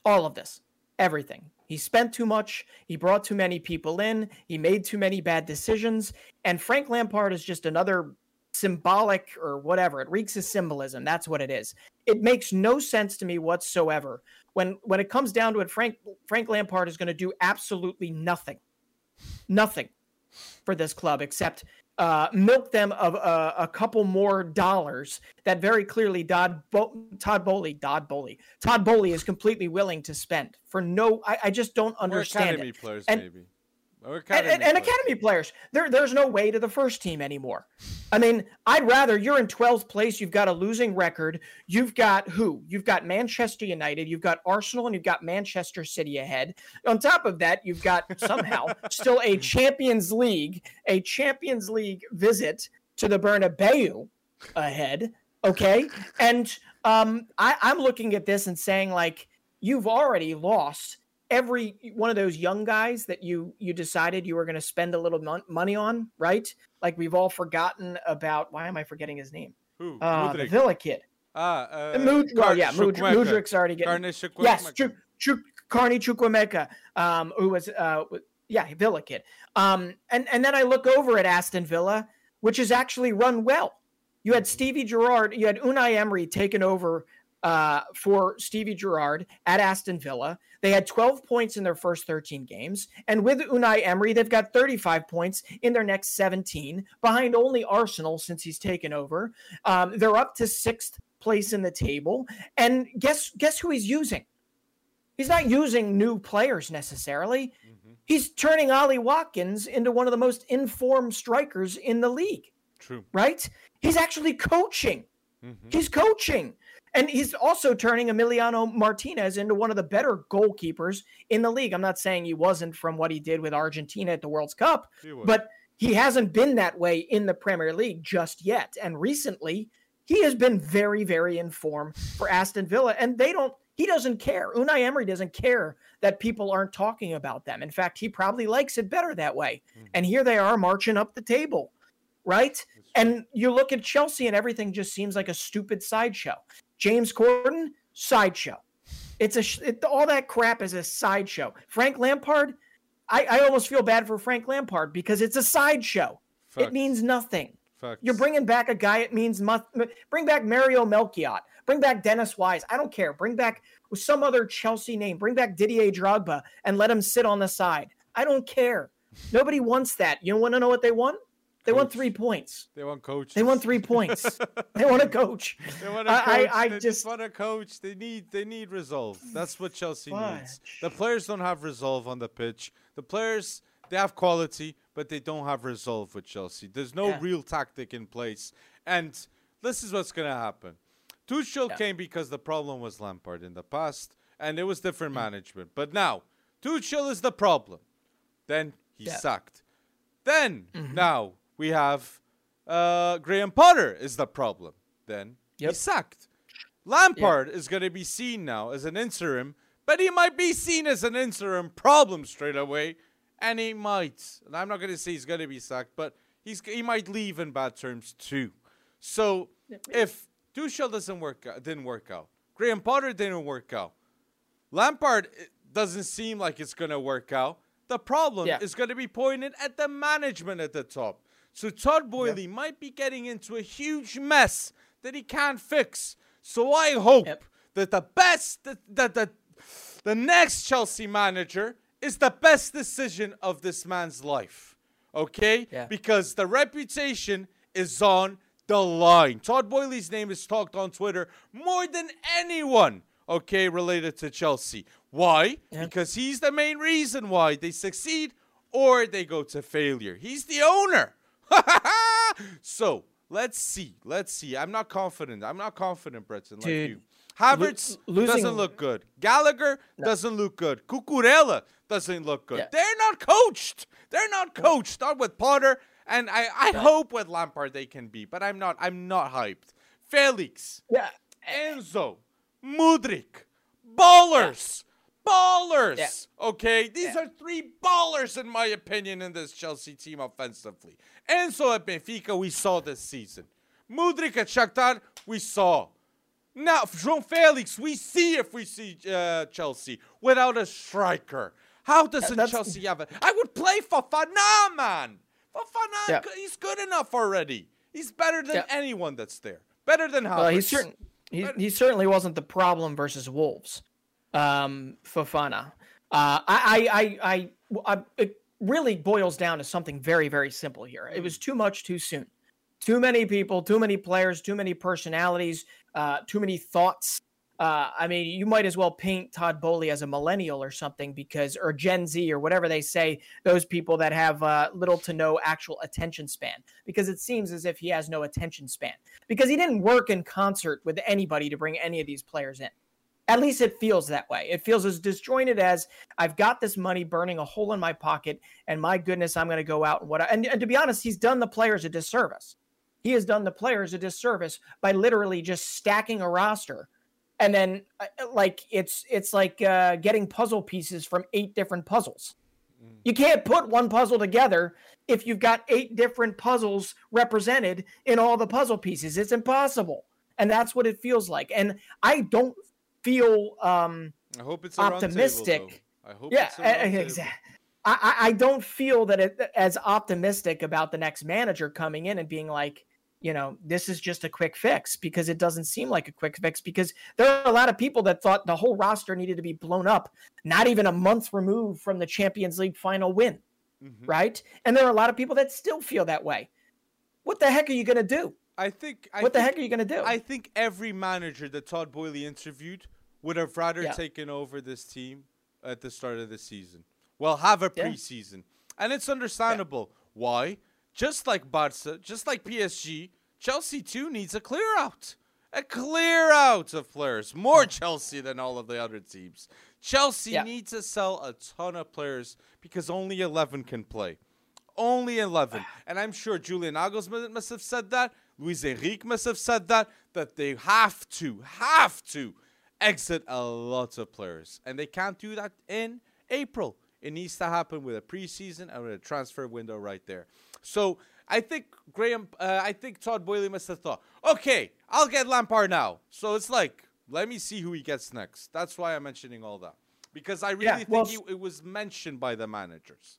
All of this, everything. He spent too much. He brought too many people in. He made too many bad decisions. And Frank Lampard is just another symbolic or whatever. It reeks of symbolism. That's what it is. It makes no sense to me whatsoever when when it comes down to it. Frank Frank Lampard is going to do absolutely nothing, nothing for this club except uh, milk them of uh, a couple more dollars that very clearly Todd Bo- Todd Boehly Todd Boehly Todd Boehly is completely willing to spend for no. I, I just don't Or understand academy it. players, And- maybe. And, academy and, and players. academy players, there, there's no way to the first team anymore. I mean, I'd rather you're in 12th place. You've got a losing record. You've got who? You've got Manchester United. You've got Arsenal, and you've got Manchester City ahead. On top of that, you've got somehow (laughs) still a Champions League, a Champions League visit to the Bernabeu ahead. Okay, and um, I, I'm looking at this and saying like, you've already lost every one of those young guys that you you decided you were going to spend a little mon- money on, right? Like we've all forgotten about. Why am I forgetting his name? Who? Uh, the Villa kid. Ah, uh, Mud- well, yeah, Mud-. Mudryk's already getting. Yes, Chuk, Chuk, Carney Chukwuemeka, um, who was, uh, yeah, Villa kid. Um, and and then I look over at Aston Villa, which is actually run well. You had Stevie Gerrard, you had Unai Emery taken over uh, for Stevie Gerrard at Aston Villa. They had 12 points in their first 13 games, and with Unai Emery, they've got 35 points in their next 17, behind only Arsenal since he's taken over. Um, they're up to sixth place in the table, and guess guess who he's using? He's not using new players necessarily. Mhm. He's turning Ollie Watkins into one of the most informed strikers in the league, True. right? He's actually coaching. Mhm. He's coaching. And he's also turning Emiliano Martinez into one of the better goalkeepers in the league. I'm not saying he wasn't from what he did with Argentina at the World Cup, He but he hasn't been that way in the Premier League just yet. And recently, he has been very, very informed for Aston Villa, and they don't. He doesn't care. Unai Emery doesn't care that people aren't talking about them. In fact, he probably likes it better that way. Mhm. And here they are marching up the table, right? And you look at Chelsea, and everything just seems like a stupid sideshow. James Corden, sideshow. It's a it, all that crap is a sideshow. Frank Lampard, I, I almost feel bad for Frank Lampard because it's a sideshow. It means nothing. Facts. You're bringing back a guy. It means mu- bring back Mario Melchiot. Bring back Dennis Wise. I don't care. Bring back some other Chelsea name. Bring back Didier Drogba and let him sit on the side. I don't care. Nobody wants that. You want to know what they want? They want three points. They want coach. They want three points. they want a coach. They want a I- I- coach. I they just just- want a coach. They need they need resolve. That's what Chelsea needs. The players don't have resolve on the pitch. The players they have quality, but they don't have resolve with Chelsea. There's no Yeah. real tactic in place. And this is what's gonna happen. Tuchel Yeah. came because the problem was Lampard in the past, and it was different management. But now Tuchel is the problem. Then he Yeah. sacked. Then Mhm. now we have uh, Graham Potter is the problem. Then Yep. he's sacked. Lampard is going to be seen now as an interim, but he might be seen as an interim problem straight away, and he might. And I'm not going to say he's going to be sacked, but he's he might leave in bad terms too. So if Tuchel doesn't work out, didn't work out, Graham Potter didn't work out, Lampard doesn't seem like it's going to work out. The problem Yeah. is going to be pointed at the management at the top. So Todd Boehly might be getting into a huge mess that he can't fix. So I hope Yep. that the best that that the, the next Chelsea manager is the best decision of this man's life. Okay? Yeah. Because the reputation is on the line. Todd Boehly's name is talked on Twitter more than anyone, okay, related to Chelsea. Why? Yeah. Because he's the main reason why they succeed or they go to failure. He's the owner. (laughs) so let's see. Let's see. I'm not confident. I'm not confident, Breton, like Dude, you. Havertz lo- doesn't look good. Gallagher doesn't look good. Cucurella doesn't look good. Yeah. They're not coached. They're not coached. Not with Potter. And I, I hope with Lampard they can be, but I'm not I'm not hyped. Felix, Yeah. Enzo, Mudryk, ballers. Ballers. Okay? These Yeah. are three ballers in my opinion in this Chelsea team offensively. Enzo at Benfica, we saw this season. Mudryk at Shakhtar, we saw. Now, João Felix, we see if we see uh, Chelsea without a striker. How doesn't that's- Chelsea have it? I would play Fofana, man. Fofana, Yeah. he's good enough already. He's better than Yeah. anyone that's there. Better than Havertz. Well, he certain he, he certainly wasn't the problem versus Wolves. Um, Fofana. Uh, I, I, I, I, really boils down to something very, very simple here. It was too much too soon. Too many people, too many players, too many personalities, uh, too many thoughts. Uh, I mean, you might as well paint Todd Boehly as a millennial or something because, or Gen Z or whatever they say, those people that have uh, little to no actual attention span, because it seems as if he has no attention span because he didn't work in concert with anybody to bring any of these players in. At least it feels that way. It feels as disjointed as I've got this money burning a hole in my pocket, and my goodness, I'm going to go out and what. I, and, and to be honest, he's done the players a disservice. He has done the players a disservice by literally just stacking a roster and then uh, like it's it's like uh, getting puzzle pieces from eight different puzzles. Mm. You can't put one puzzle together if you've got eight different puzzles represented in all the puzzle pieces. It's impossible, and that's what it feels like. And I don't feel um, I hope it's optimistic. Table, I hope yeah, exactly. I, I don't feel that it as optimistic about the next manager coming in and being like, you know, this is just a quick fix because it doesn't seem like a quick fix because there are a lot of people that thought the whole roster needed to be blown up, not even a month removed from the Champions League final win, mm-hmm. right? And there are a lot of people that still feel that way. What the heck are you going to do? I think. I what think, the heck are you going to do? I think every manager that Todd Boyle interviewed would have rather yeah. taken over this team at the start of the season. Well, have a preseason. And it's understandable. Yeah. Why? Just like Barca, just like PSG, Chelsea too needs a clear out. A clear out of players. More Chelsea than all of the other teams. Chelsea yeah. needs to sell a ton of players because only 11 can play. Only 11. And I'm sure Julian Nagelsmann must have said that. Luis Enrique must have said that. That they have to, have to exit a lot of players. And they can't do that in April. It needs to happen with a preseason and with a transfer window right there. So I think Graham, uh, I think Todd Boyle must have thought, okay, I'll get Lampard now. So it's like, let me see who he gets next. That's why I'm mentioning all that because I really yeah, think well, he, it was mentioned by the managers.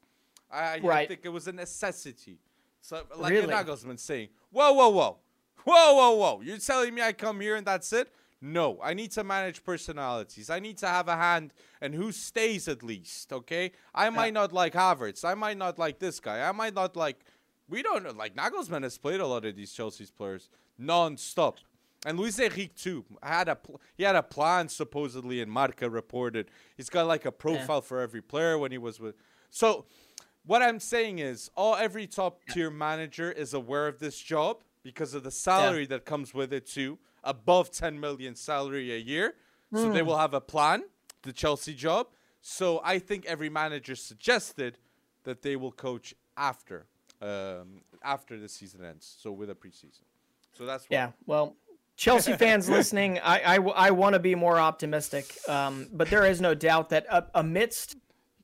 I, right. I, think it was a necessity. So like really? Nagelsmann saying, whoa, whoa, whoa, whoa, whoa, whoa, you're telling me I come here and that's it? No, I need to manage personalities. I need to have a hand and who stays at least, okay? I might not like Havertz. I might not like this guy. I might not like. We don't know. Like, Nagelsmann has played a lot of these Chelsea's players non-stop. And Luis Enrique too had a pl- he had a plan supposedly, and Marca reported he's got like a profile yeah. for every player when he was with. So, what I'm saying is, all every top tier manager is aware of this job because of the salary yeah. that comes with it too above 10 million salary a year. Mm. So they hmm. will have a plan, the Chelsea job. So I think every manager suggested that they will coach after um, after the season ends. So with a preseason. So that's yeah. Well, Chelsea fans (laughs) listening, I I, I want to be more optimistic, um, but there is no doubt that uh, amidst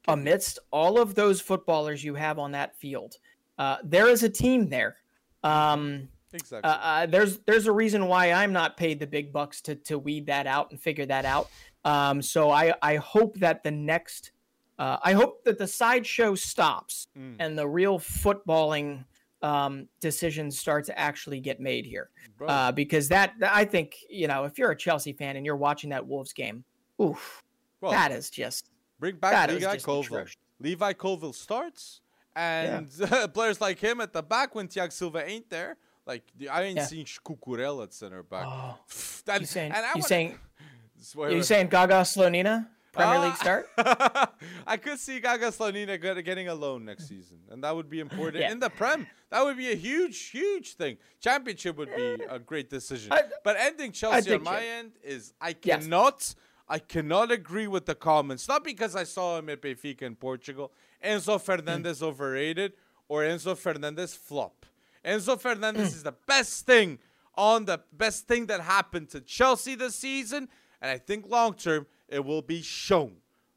amidst all of those footballers you have on that field, uh, there is a team there. Um, Exactly. Uh, uh, there's there's a reason why I'm not paid the big bucks to to weed that out and figure that out. Um, so I I hope that the next uh, I hope that the sideshow stops mm. and the real footballing um, decisions start to actually get made here. Uh, because that I think you know if you're a Chelsea fan and you're watching that Wolves game, oof, well, that is just bring back Levi Colwill. Levi Colwill starts, and yeah. (laughs) players like him at the back when Thiago Silva ain't there like I ain't yeah. seen Cucurella at center back. Oh. (sighs) that, you saying? You wanna, saying? (laughs) you saying Gaga Slonina Premier uh, League start? (laughs) I could see Gaga Slonina getting a loan next season, and that would be important yeah. in the Prem. That would be a huge, huge thing. Championship would be a great decision, I, but ending Chelsea on my end is I cannot. Yes. I cannot agree with the comments. Not because I saw him at Benfica in Portugal. Enzo Fernandez mm. overrated or Enzo Fernandez flop. Enzo Fernandez is the best thing on the best thing that happened to Chelsea this season, and I think long term it will be shown.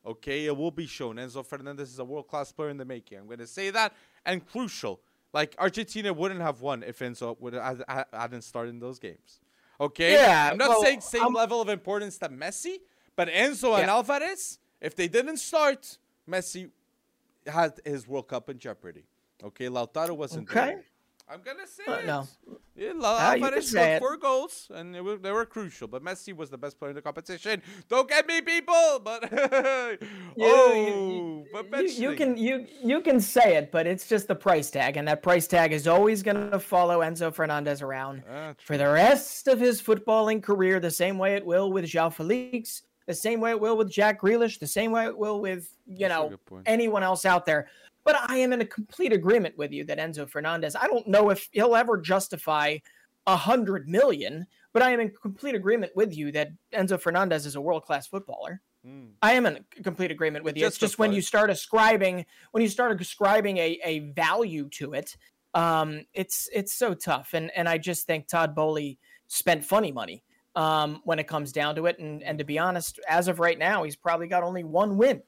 Okay, it will be shown. Enzo Fernandez is a world class player in the making. I'm going to say that, and crucial. Like Argentina wouldn't have won if Enzo would have, hadn't started in those games. Okay, yeah. I'm not well, saying same I'm, level of importance that Messi, but Enzo yeah. and Alvarez, if they didn't start, Messi had his World Cup in jeopardy. Okay, Lautaro wasn't okay. there. I'm gonna say uh, it. No. Yeah, La- Alvarez scored four goals, and were, they were crucial. But Messi was the best player in the competition. Don't get me, people. But (laughs) you, oh, you, but you, you, can you you can say it, but it's just the price tag, and that price tag is always gonna follow Enzo Fernandez around uh, for the rest of his footballing career, the same way it will with João Felix, the same way it will with Jack Grealish, the same way it will with you That's know anyone else out there. But I am in a complete agreement with you that Enzo Fernandez, I don't know if he'll ever justify a hundred million, but I am in complete agreement with you that Enzo Fernandez is a world class footballer. Mm. I am in complete agreement with you. Just it's just when you start ascribing when you start ascribing a, a value to it, um, it's it's so tough. And and I just think Todd Boehly spent funny money um, when it comes down to it. And and to be honest, as of right now, he's probably got only one win.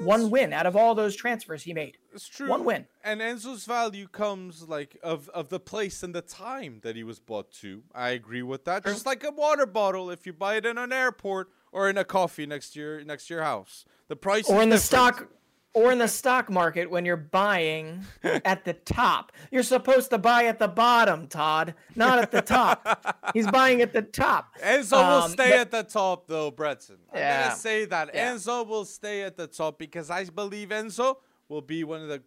One win out of all those transfers he made. It's true. One win. And Enzo's value comes like of of the place and the time that he was bought to. I agree with that. Just like a water bottle, if you buy it in an airport or in a coffee next to your next to your house, the price or in the stock or in the stock market when you're buying (laughs) at the top. You're supposed to buy at the bottom, Todd, not at the top. He's buying at the top. Enzo will Um, stay but- at the top, though, Bretson. I'm Yeah. gonna say that Yeah. Enzo will stay at the top because I believe Enzo will be one of the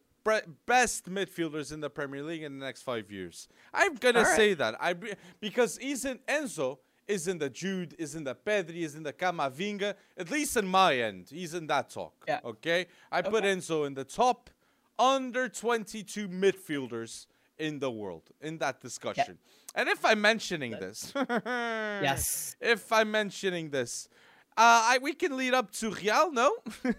best midfielders in the Premier League in the next five years. I'm gonna All right. say that I because he's in Enzo is in the Jude, is in the Pedri, is in the Camavinga. At least in my end, he's in that talk. Yeah. Okay, I put Enzo in the top under 22 midfielders in the world in that discussion. And if I'm mentioning this, (laughs) Yes. if I'm mentioning this, uh, I, we can lead up to Real, no? (laughs)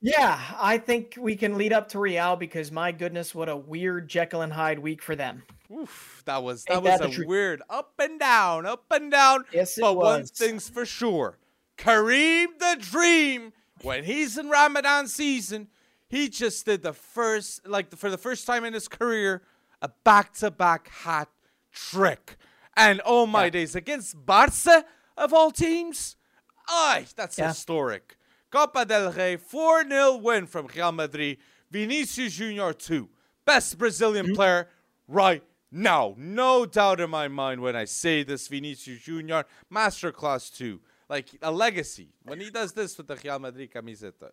Yeah, I think we can lead up to Real because my goodness, what a weird Jekyll and Hyde week for them. Oof, that was Ain't that was that a weird up and down, up and down. Yes, it but one thing's for sure: Kareem the Dream, when he's in Ramadan season, he just did the first, like for the first time in his career, a back-to-back hat trick. And oh my Yeah. days, against Barca of all teams, aye, that's Yeah. historic. Copa del Rey, 4 0 win from Real Madrid. Vinicius Jr. 2. Best Brazilian Mm-hmm. player right now. No doubt in my mind when I say this. Vinicius Jr. Masterclass 2. Like a legacy. When he does this with the Real Madrid camiseta.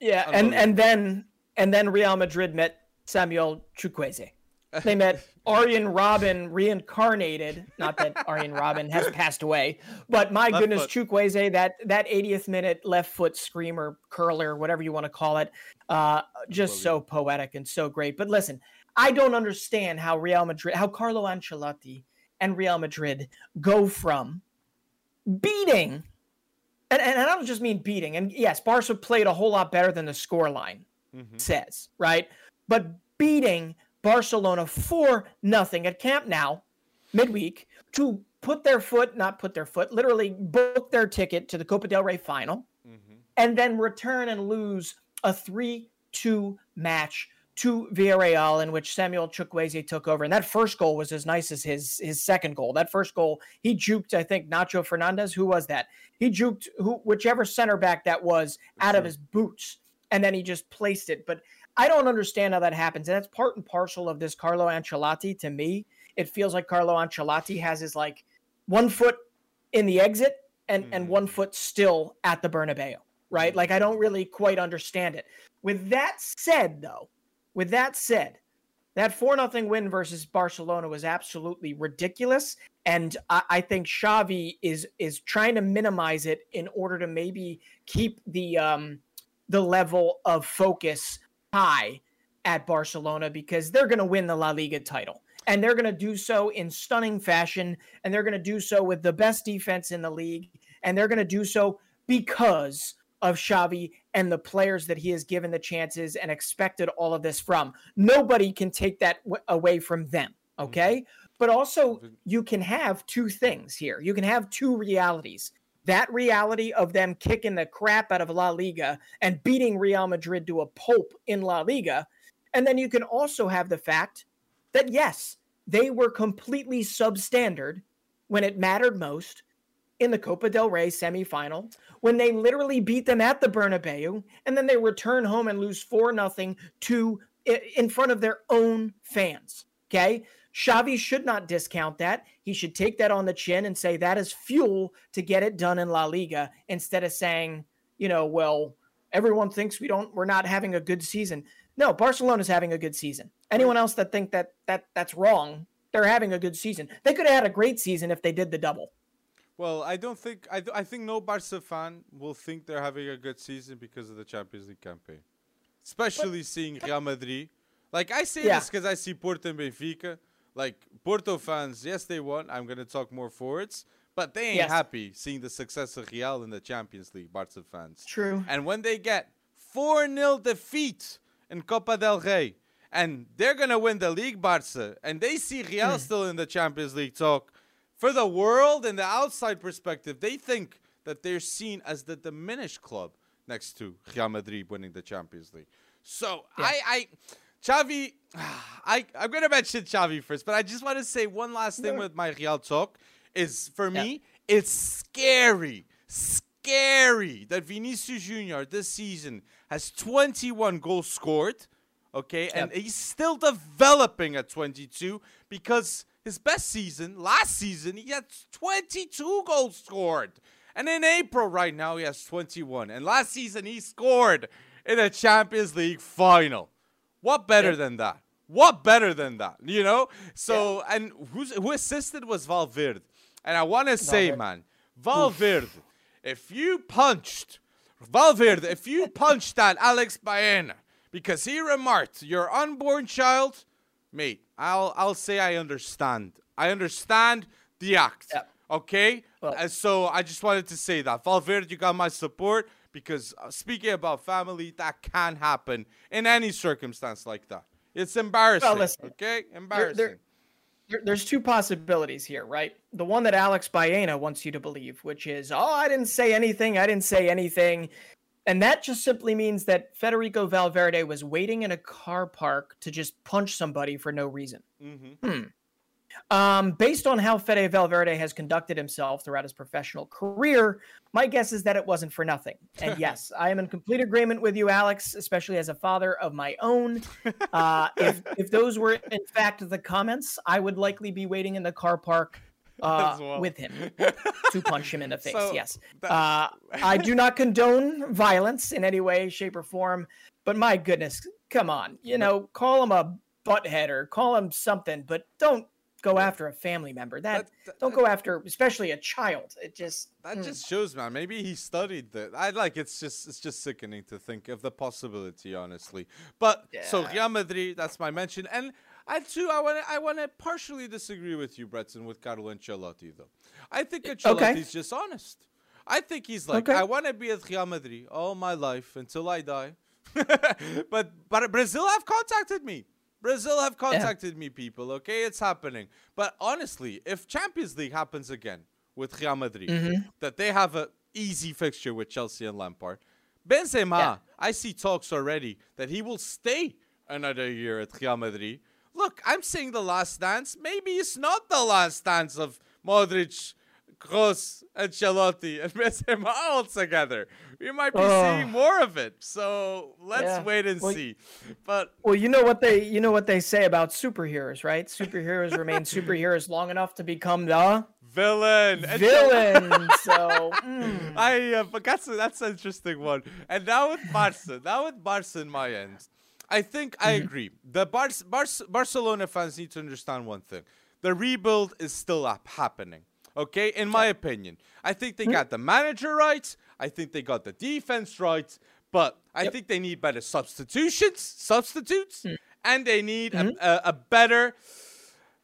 Yeah, and and then and then Real Madrid met Samuel Chukwueze. They met (laughs) Arjen Robben reincarnated. Not that Arjen Robben has passed away, but my Left goodness, foot. Chukwueze, that that 80th minute left foot screamer, curler, whatever you want to call it, uh, just so poetic and so great. But listen, I don't understand how Real Madrid, how Carlo Ancelotti and Real Madrid go from beating, and, and I don't just mean beating. And yes, Barca played a whole lot better than the score line Mhm. says, right? But beating Barcelona for nothing at Camp Nou midweek to put their foot, not put their foot, literally book their ticket to the Copa del Rey final Mhm. and then return and lose a 3 2 match to Villarreal in which Samuel Chukwueze took over. And that first goal was as nice as his his second goal. That first goal, he juked, I think, Nacho Fernandez. Who was that? He juked who whichever center back that was out of his boots. And then he just placed it. But I don't understand how that happens. And that's part and parcel of this Carlo Ancelotti to me. It feels like Carlo Ancelotti has his like one foot in the exit and, and one Mm. foot still at the Bernabeu, right? Like I don't really quite understand it. With that said, though, with that said, that 4 nothing win versus Barcelona was absolutely ridiculous. And I, I think Xavi is is trying to minimize it in order to maybe keep the um the level of focus high at Barcelona because they're going to win the La Liga title. And they're going to do so in stunning fashion. And they're going to do so with the best defense in the league. And they're going to do so because of Xavi and the players that he has given the chances and expected all of this from. Nobody can take that w- away from them. Mm-hmm. Okay. But also, you can have two things here. You can have two realities. That reality of them kicking the crap out of La Liga and beating Real Madrid to a pulp in La Liga. And then you can also have the fact that, yes, they were completely substandard when it mattered most in the Copa del Rey semifinal, when they literally beat them at the Bernabeu, and then they return home and lose 4 nothing to in front of their own fans. Okay. Xavi should not discount that. He should take that on the chin and say that is fuel to get it done in La Liga instead of saying, you know, well, everyone thinks we don't we're not having a good season. No, Barcelona's having a good season. Anyone else that think that that that's wrong, they're having a good season. They could have had a great season if they did the double. Well, I don't think I, th- I think no Barca fan will think they're having a good season because of the Champions League campaign, especially seeing Real Madrid. Like I say Yeah. this because I see Porto and Benfica. Like Porto fans, yes, they won. I'm gonna talk more forwards, but they ain't Yes. happy seeing the success of Real in the Champions League. Barca fans. True. And when they get 4 0 defeat in Copa del Rey, and they're going to win the league, Barca, and they see Real Hmm. still in the Champions League talk, for the world and the outside perspective, they think that they're seen as the diminished club next to Real Madrid winning the Champions League. So Yeah. I, I, Xavi, (sighs) I, I'm gonna mention Xavi first, but I just want to say one last thing Yeah. with my Real talk is for Yeah. me, it's scary, scary that Vinicius Junior this season has 21 goals scored. Okay, and he's still developing at 22 because his best season last season he had 22 goals scored, and in April right now he has 21, and last season he scored in a Champions League final. What better Yep. than that? What better than that? You know. So and who's who assisted was Valverde, and I want to say, man, Valverde, if you punched Valverde, if you punched that Alex Baena because he remarked your unborn child, mate, I'll I'll say I understand. I understand the act. Okay? Well- and so I just wanted to say that. Valverde, you got my support because uh, speaking about family, that can happen in any circumstance like that. It's embarrassing. listen, okay? Embarrassing. there- there- there's two possibilities here, right? The one that Alex Baena wants you to believe, which is, oh, I didn't say anything. I didn't say anything. And that just simply means that Federico Valverde was waiting in a car park to just punch somebody for no reason. hmm Um, based on how Fede Valverde has conducted himself throughout his professional career, my guess is that it wasn't for nothing. And (laughs) yes, I am in complete agreement with you, Alex, especially as a father of my own. (laughs) Uh, if if those were in fact the comments, I would likely be waiting in the car park (laughs) uh, well. with him (laughs) to punch him in the face. So, yes, that- uh, I do not condone violence in any way, shape, or form. But my goodness, come on, you know, call him a butthead or call him something, but don't go after a family member. That, That- that- don't go after, especially a child. It just That mm. just shows, man. Maybe he studied that. I like. It's just, it's just sickening to think of the possibility, honestly. But so Yeah. Real Madrid, that's my mention, and I too, I want to, I want to partially disagree with you, Breton, with Carlo Ancelotti, though. I think Ancelotti's just honest. I think he's like, Okay. I want to be at Real Madrid all my life until I die. (laughs) but but Brazil have contacted me. Brazil have contacted me, people. Okay, it's happening. But honestly, if Champions League happens again with Real Madrid, Mm-hmm. that they have a easy fixture with Chelsea and Lampard, Benzema, Yeah. I see talks already that he will stay another year at Real Madrid. Look, I'm saying the last dance. Maybe it's not the last dance of Modric, Kroos, Ancelotti, and (laughs) Benzema all together. We might be Oh. seeing more of it. So let's Yeah. wait and Well, see. But Well, you know what they you know what they say about superheroes, right? Superheroes remain (laughs) superheroes long enough to become the villain, villain. (laughs) so mm, I uh, but that's a, that's an interesting one. And now with Barca, now with Barca in my end, I think I Mm-hmm. agree. The Bar- Bar- Barcelona fans need to understand one thing: the rebuild is still up happening. Okay, in my opinion, I think Mm-hmm. they got the manager right. I think they got the defense right. But I Yep. think they need better substitutions, substitutes, Mm. and they need Mm-hmm. a, a, a better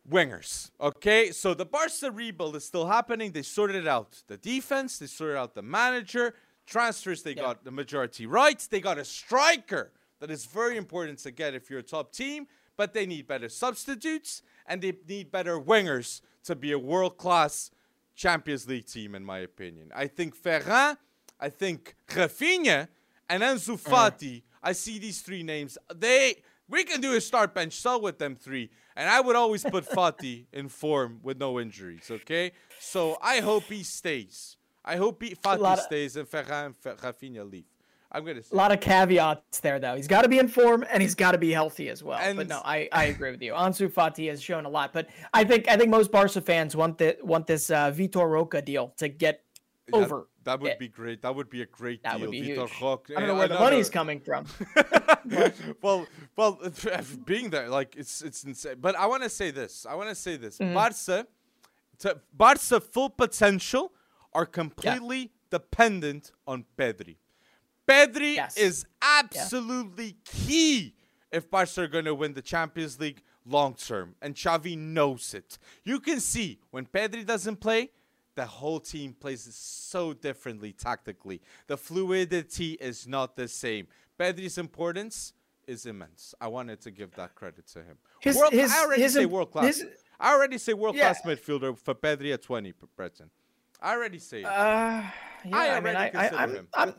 wingers. Okay, so the Barca rebuild is still happening. They sorted out the defense, they sorted out the manager, transfers. They Yeah. got the majority rights. They got a striker that is very important to get if you're a top team. But they need better substitutes and they need better wingers to be a world class Champions League team, in my opinion. I think Ferran, I think Rafinha, and Ansu Fati. I see these three names. They we can do a start bench sell with them three, and I would always put (laughs) Fati in form with no injuries. Okay, so I hope he stays. I hope he, Fati stays and Ferran and Rafinha leave. I'm gonna a lot of caveats there, though. He's got to be in form and he's got to be healthy as well. but no, I, I agree with you. Ansu Fati has shown a lot, but I think I think most Barca fans want the want this uh, Vitor Roque deal to get That- over. That, would it. be great. That would be a great That deal. would be Vitor huge. Roque, I don't know eh, where the money's coming from. (laughs) well, well, (laughs) being there, like it's it's insane. But I want to say this. I want to say this. Mm-hmm. Barca, to Barca full potential are completely dependent on Pedri. Pedri Yes. is absolutely key if Barca are going to win the Champions League long term, and Xavi knows it. You can see when Pedri doesn't play, the whole team plays so differently tactically. The fluidity is not the same. Pedri's importance is immense. I wanted to give that credit to him. His- world, his- I already his say world class. I already say world class Yeah. midfielder for Pedri at 20, Breton. I already say it. Uh, yeah, I I, mean, already I, I, consider I'm, him. I'm,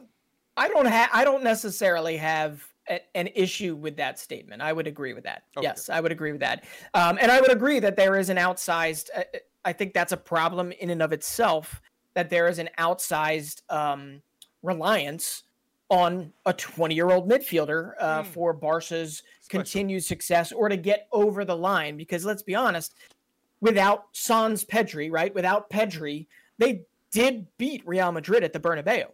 I don't have, I don't necessarily have a, an issue with that statement. I would agree with that. Okay. Yes, I would agree with that. Um, and I would agree that there is an outsized. Uh, I think that's a problem in and of itself. That there is an outsized um, reliance on a 20 year old midfielder uh, Hmm. for Barca's Special. continued success or to get over the line. Because let's be honest, without Sans Pedri, right? Without Pedri, they did beat Real Madrid at the Bernabeu.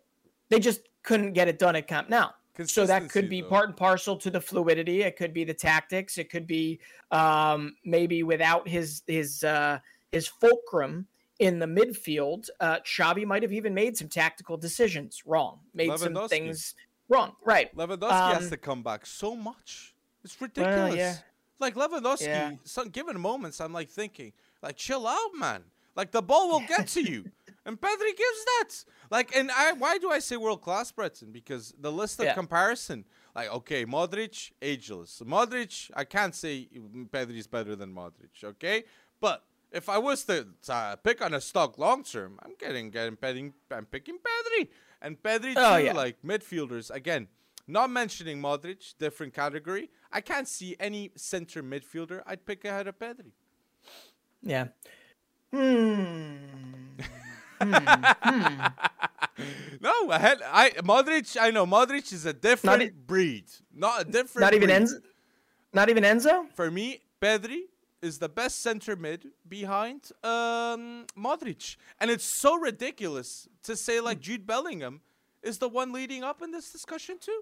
They just couldn't get it done at Camp Nou. So that could be though. part and parcel to the fluidity. It could be the tactics. It could be um, maybe without his his uh, his fulcrum in the midfield, uh, Xavi might have even made some tactical decisions wrong, made some things wrong. Right. Lewandowski has Um, to come back so much. It's ridiculous. yeah. Like Lewandowski, Yeah. some given moments, I'm like thinking, like chill out, man. Like the ball will get to you, and Pedri gives that. Like, and I, why do I say world class, Brendan? Because the list of Yeah. comparison, like, okay, Modric, ageless. Modric, I can't say Pedri is better than Modric, okay? But if I was to uh, pick on a stock long term, I'm getting getting betting, I'm picking Pedri and Pedri Oh, too. yeah. Like midfielders again. Not mentioning Modric, different category. I can't see any center midfielder I'd pick ahead of Pedri. Yeah. Hmm. (laughs) (laughs) Hmm. Hmm. no, ahead. I Modric. I know Modric is a different e- breed, not a different. Not even breed. Enzo. Not even Enzo. For me, Pedri is the best center mid behind um, Modric, and it's so ridiculous to say like Jude Bellingham is the one leading up in this discussion too,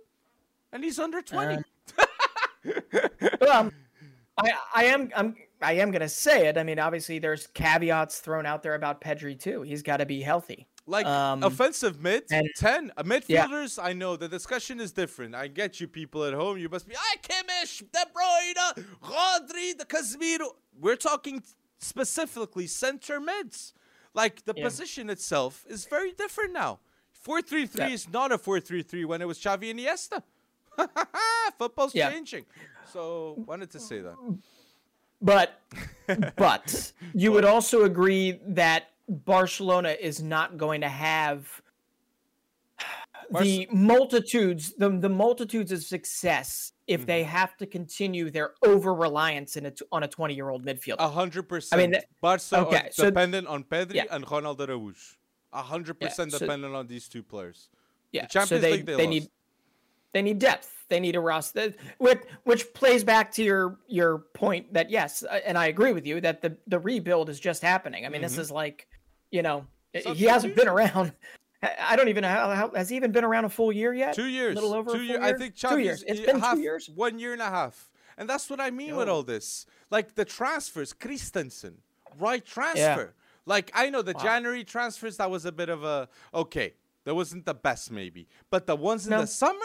and he's under twenty. (laughs) well, I, I am I'm I am gonna say it. I mean, obviously, there's caveats thrown out there about Pedri too. He's got to be healthy. Like Um, offensive mid, and- 10. Uh, Yeah. midfielders, I know the discussion is different. I get you people at home. You must be, I Kimmich, De Bruyne, Rodri, the Casemiro. We're talking specifically center mids. Like the Yeah. position itself is very different now. 4-3-3 is not a 4-3-3 when it was Xavi and Iniesta. (laughs) Football's Yeah. changing. So wanted to say that. But (laughs) but you would also agree that Barcelona is not going to have the multitudes the, the multitudes of success if they Mm-hmm. have to continue their over reliance in a t- on a 20 year old midfielder. A hundred percent. that- Barca okay, so- dependent on Pedri Yeah. and Ronaldo Araújo. A hundred percent so- dependent on these two players. Yeah, Champions so they, League they they need they need depth. They need a roster, which which plays back to your your point that yes, uh, and I agree with you that the the rebuild is just happening. I mean, this Mhm. is like, you know, he hasn't been around. (laughs) I don't even know how, how has he even been around a full year yet? Two years. a little over a two full year- I think Two years. It's been two half- years? One year and a half. And that's what I mean with all this. Like the transfers, Christensen, right transfer. Like I know the Wow. January transfers, that was a bit of a okay. That wasn't the best maybe. But the ones in No. the summer,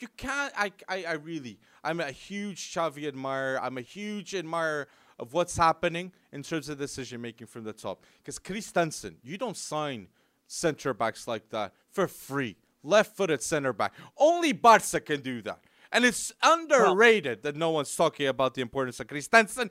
you can't I, I I really I'm a huge Xavi admirer. I'm a huge admirer of what's happening in terms of decision making from the top. Because Christensen, you don't sign center backs like that for free. Left footed center back. Only Barca can do that. And it's underrated that no one's talking about the importance of Christensen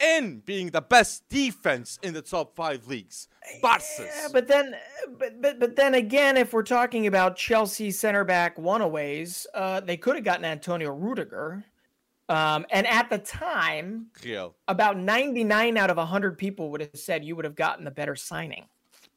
in being the best defense in the top five leagues. Barca's. Yeah, but then, but, but but then again, if we're talking about Chelsea center back one-aways, uh, they could have gotten Antonio Rudiger, um, and at the time, Real. about 99 out of 100 people would have said you would have gotten the better signing.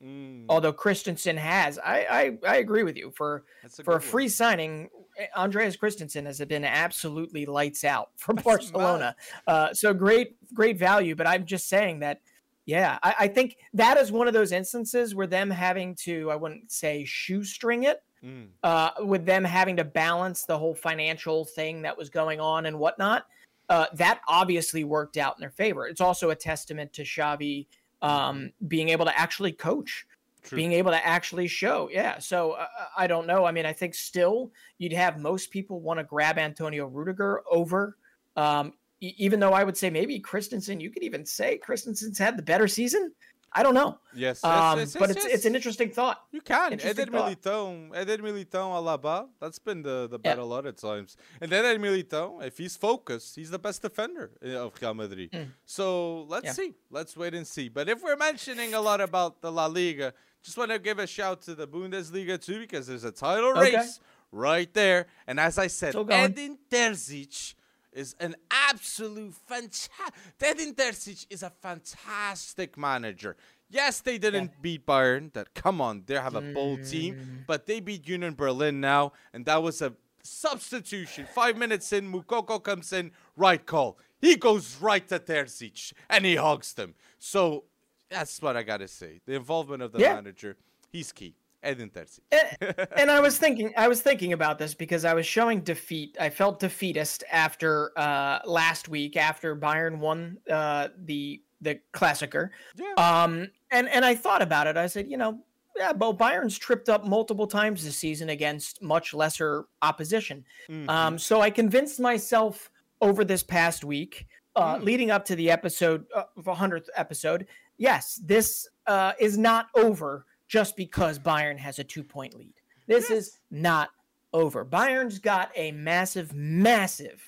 Mm, Although Christensen has, I I, I agree with you for a for a good one. free signing. Andreas Christensen has been absolutely lights out (laughs) for That's Barcelona. Uh, so great, great value. But I'm just saying that, yeah, I, I think that is one of those instances where them having to, I wouldn't say shoestring it, Mm, uh, with them having to balance the whole financial thing that was going on and whatnot. Uh, that obviously worked out in their favor. It's also a testament to Xavi um, being able to actually coach true. being able to actually show. Yeah. So uh, I don't know. I mean, I think still you'd have most people want to grab Antonio Rudiger over, um, e- even though I would say maybe Christensen, you could even say Christensen's had the better season. I don't know. Yes, yes, Um, yes, but yes, it's yes. it's an interesting thought. You can. Interesting Eder thought. Militão, Eder Militão Alaba. That's been the, the Yeah. a lot of times. And then Eder Militão, if he's focused, he's the best defender uh, of Real Madrid. So let's Mm. Yeah. see. Let's wait and see. But if we're mentioning a lot about the La Liga, just want to give a shout to the Bundesliga too because there's a title Okay. race right there. And as I said. Edin Terzic is an absolute fantastic. Edin Terzic is a fantastic manager. Yes, they didn't beat Bayern. That come on, they have a bold Mm. team, but they beat Union Berlin now, and that was a substitution. Five minutes in, Moukoko comes in, right call. He goes right to Terzic and he hugs them. So that's what I gotta say. The involvement of the Yeah. manager, he's key. Edin Terzic. and, and I was thinking, I was thinking about this because I was showing defeat. I felt defeatist after uh, last week, after Bayern won uh, the the Klassiker. Yeah. Um, and and I thought about it. I said, you know, yeah, but Bayern's tripped up multiple times this season against much lesser opposition. Mhm. Um, so I convinced myself over this past week, uh, Mm. leading up to the episode, uh, the hundredth episode. Yes, this uh, is not over just because Bayern has a two-point lead. This is not over. Bayern's got a massive, massive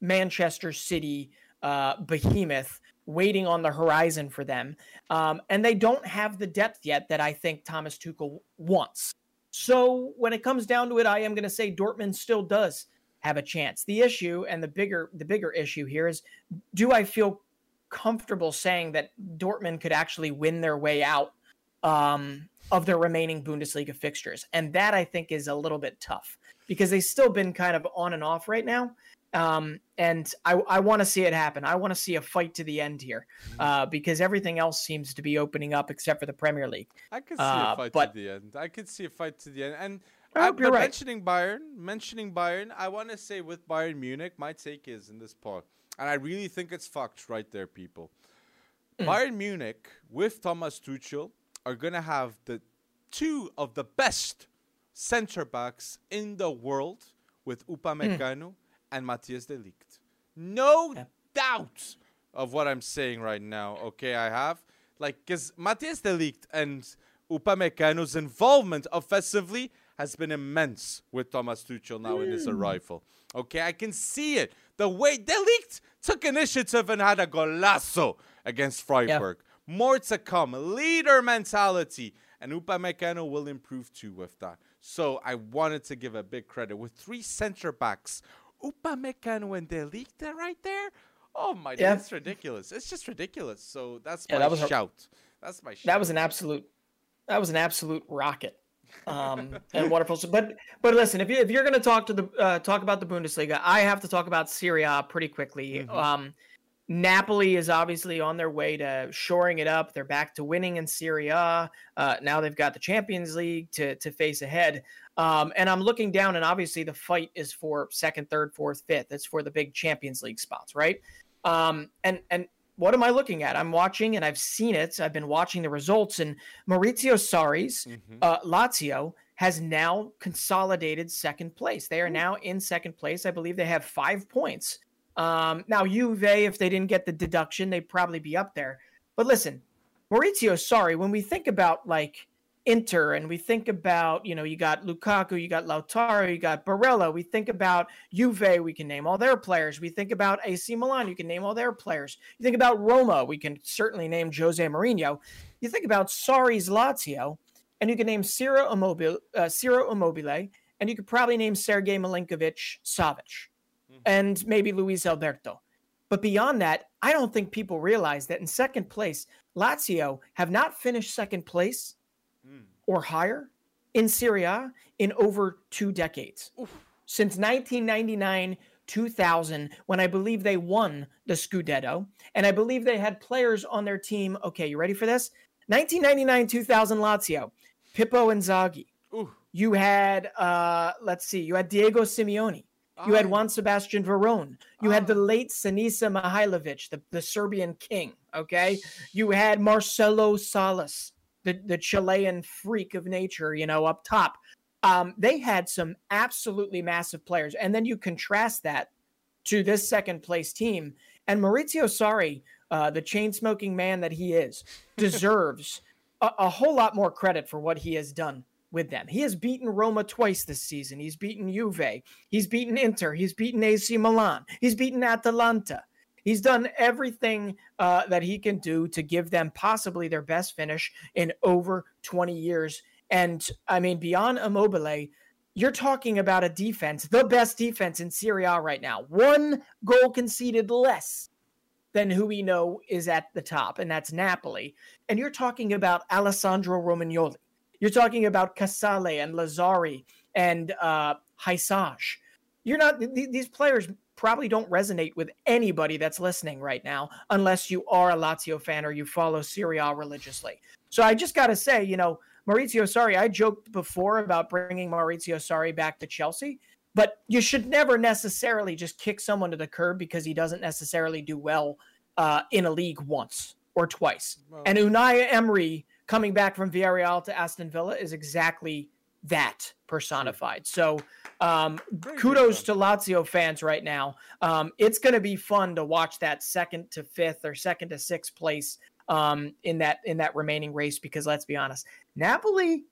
Manchester City uh, behemoth waiting on the horizon for them, um, and they don't have the depth yet that I think Thomas Tuchel wants. So when it comes down to it, I am going to say Dortmund still does have a chance. The issue and the bigger the bigger issue here is do I feel comfortable saying that Dortmund could actually win their way out um, of their remaining Bundesliga fixtures? And that I think is a little bit tough because they've still been kind of on and off right now. Um, and I, I want to see it happen. I want to see a fight to the end here uh, because everything else seems to be opening up except for the Premier League. I could see Uh, a fight but- to the end. I could see a fight to the end. And I but right. mentioning Bayern, mentioning Bayern, I want to say with Bayern Munich, my take is in this part, and I really think it's fucked right there, people. Mm. Bayern Munich with Thomas Tuchel are gonna have the two of the best center backs in the world with Upamecano and Matthias de Ligt. No Yeah. doubt of what I'm saying right now. Okay, I have like because Matthias de Ligt and Upamecano's involvement offensively has been immense with Thomas Tuchel now in his arrival. Okay, I can see it. The way De Ligt took initiative and had a golazo against Freiburg. More to come. Leader mentality. And Upamecano will improve too with that. So I wanted to give a big credit with three center backs. Upamecano and De Ligt are right there. Oh my, Yeah. that's ridiculous. It's just ridiculous. So that's Yeah, my that was a- That's my shout. that was an absolute that was an absolute rocket um and wonderful but but listen if, you, if you're going to talk to the uh, talk about the bundesliga i have to talk about Serie A pretty quickly. Mhm. um napoli is obviously on their way to shoring it up. They're back to winning in Serie A uh, now they've got the champions league to to face ahead. Um, and i'm looking down and obviously the fight is for second third fourth fifth. It's for the big champions league spots right? Um, and and what am I looking at? I'm watching and I've seen it. I've been watching the results, and Maurizio Sarri's Mhm. uh, Lazio has now consolidated second place. They are now in second place. I believe they have five points. Um, now, Juve, if they didn't get the deduction, they'd probably be up there. But listen, Maurizio Sarri, when we think about like Inter and we think about, you know, you got Lukaku, you got Lautaro, you got Barella, we think about Juve, we can name all their players. We think about AC Milan, you can name all their players. You think about Roma, we can certainly name Jose Mourinho. You think about Sarri's Lazio, and you can name Ciro Immobile, uh, Ciro Immobile, and you could probably name Sergei Milinkovic Savic, Mhm. and maybe Luis Alberto. But beyond that, I don't think people realize that in second place, Lazio have not finished second place. Or higher in Serie A in over two decades. Oof. Since 1999 2000, when I believe they won the Scudetto, and I believe they had players on their team. Okay, you ready for this? 1999 2000 Lazio, Pippo Inzaghi. Ooh. You had, uh, let's see, you had Diego Simeone. You had Ah, Juan Sebastian Verón. You had the Ah. late Sinisa Mihailovic, the, the Serbian king. Okay. You had Marcelo Salas, the, the Chilean freak of nature, you know, up top. Um, they had some absolutely massive players. And then you contrast that to this second place team. And Maurizio Sarri, uh, the chain smoking man that he is, (laughs) deserves a, a whole lot more credit for what he has done with them. He has beaten Roma twice this season. He's beaten Juve. He's beaten Inter. He's beaten AC Milan. He's beaten Atalanta. He's done everything uh, that he can do to give them possibly their best finish in over 20 years. And I mean, beyond Immobile, you're talking about a defense, the best defense in Serie A right now. One goal conceded less than who we know is at the top, and that's Napoli. And you're talking about Alessandro Romagnoli. You're talking about Casale and Lazzari and uh, Hysaj. You're not; th- these players probably don't resonate with anybody that's listening right now, unless you are a Lazio fan or you follow Serie A religiously. So I just got to say, you know, Maurizio Sarri. I joked before about bringing Maurizio Sarri back to Chelsea. But you should never necessarily just kick someone to the curb because he doesn't necessarily do well uh, in a league once or twice. Well, and Unai Emery coming back from Villarreal to Aston Villa is exactly that personified. So um, kudos to Lazio fans right now. Um, it's going to be fun to watch that second to fifth or second to sixth place um, in that in that remaining race because let's be honest, Napoli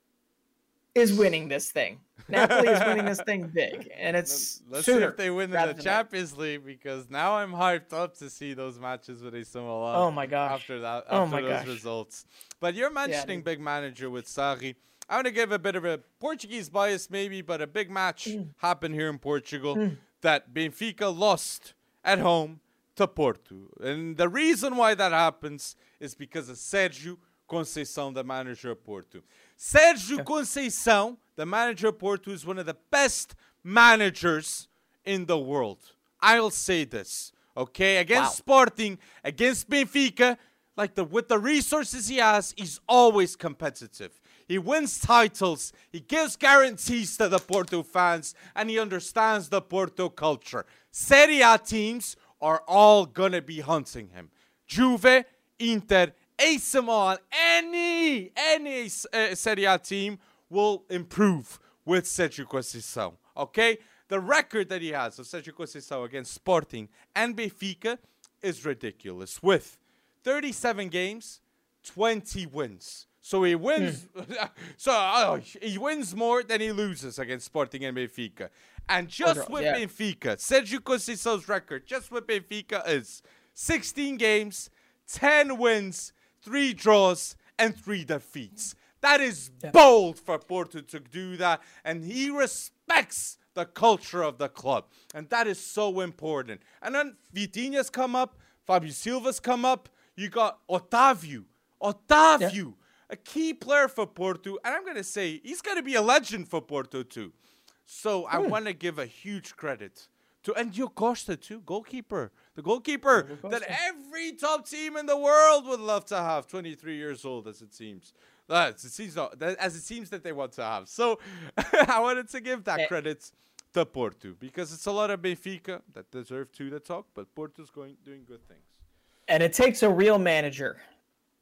is winning this thing. Napoli is winning this thing (laughs) big, and it's let's see if they win in the Champions League because now I'm hyped up to see those matches with Milan. Oh my gosh! After that, oh after oh my those gosh. results. But you're mentioning yeah, big manager with Sarri. I want to give a bit of a Portuguese bias, maybe, but a big match mm. happened here in Portugal mm. that Benfica lost at home to Porto, and the reason why that happens is because of Sergio Conceição, the manager of Porto. Sérgio Conceição, the manager of Porto, is one of the best managers in the world. I'll say this, okay? Against wow. Sporting, against Benfica, like the with the resources he has, he's always competitive. He wins titles, he gives guarantees to the Porto fans, and he understands the Porto culture. Serie A teams are all gonna be hunting him. Juve, Inter, AC Milan, any any uh, Serie A team will improve with Sergio Conceição. Okay, the record that he has of Sergio Conceição against Sporting and Benfica is ridiculous. With 37 games, 20 wins. So he wins. Mm. (laughs) so uh, he wins more than he loses against Sporting and Benfica. And just with yeah. Benfica, Sergio Conceição's record, just with Benfica, is 16 games, 10 wins, three draws, and three defeats. That is bold for Porto to do that, and he respects the culture of the club, and that is so important. And then Vitinha's come up, Fabio Silva's come up. You got Otavio, Otavio, yeah. A key player for Porto, and I'm gonna say he's gonna be a legend for Porto too. So I hmm. want to give a huge credit to and Diogo Costa too, goalkeeper. The goalkeeper that every top team in the world would love to have. 23 years old, as it seems. That's it seems not, as it seems that they want to have. So (laughs) I wanted to give that eh. credit to Porto because it's a lot of Benfica that deserve to the talk, but Porto's going doing good things. And it takes a real manager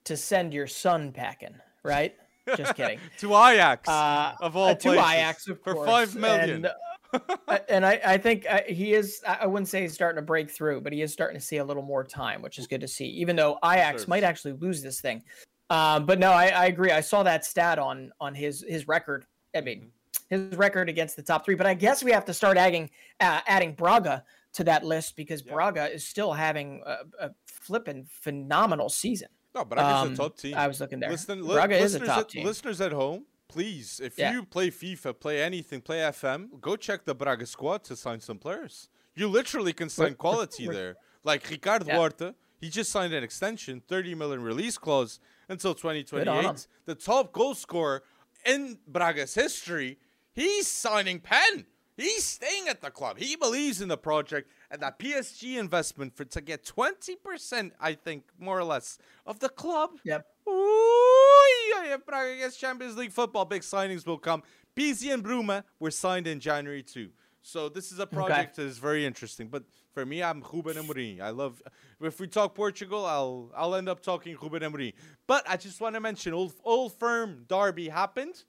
to send your son packing, right? Just kidding. (laughs) to Ajax, uh, of all uh, to Ajax, of for course. five million. And, (laughs) and I, I think uh, he is. I wouldn't say he's starting to break through, but he is starting to see a little more time, which is good to see. Even though Ajax might actually lose this thing, um, but no, I, I, agree. I saw that stat on on his his record. I mean, mm-hmm. his record against the top three. But I guess we have to start adding uh, adding Braga to that list because yeah. Braga is still having a, a flipping phenomenal season. No, but I um, a top team. I was looking there. Listen, Braga is a top at, team. Listeners at home, please, if yeah. you play FIFA, play anything, play FM, go check the Braga squad to sign some players. You literally can sign quality there. Like Ricardo yeah. Horta, he just signed an extension, 30 million release clause until 2028. The top goal scorer in Braga's history, he's signing pen. He's staying at the club. He believes in the project and that PSG investment for to get 20%, I think, more or less, of the club. Yep. Ooh, yeah, Braga gets Champions League football. Big signings will come. Pizzi and Bruma were signed in January too. So this is a project okay. that is very interesting. But for me, I'm Ruben Amorim. I love. If we talk Portugal, I'll I'll end up talking Ruben Amorim. But I just want to mention Old Old Firm Derby happened,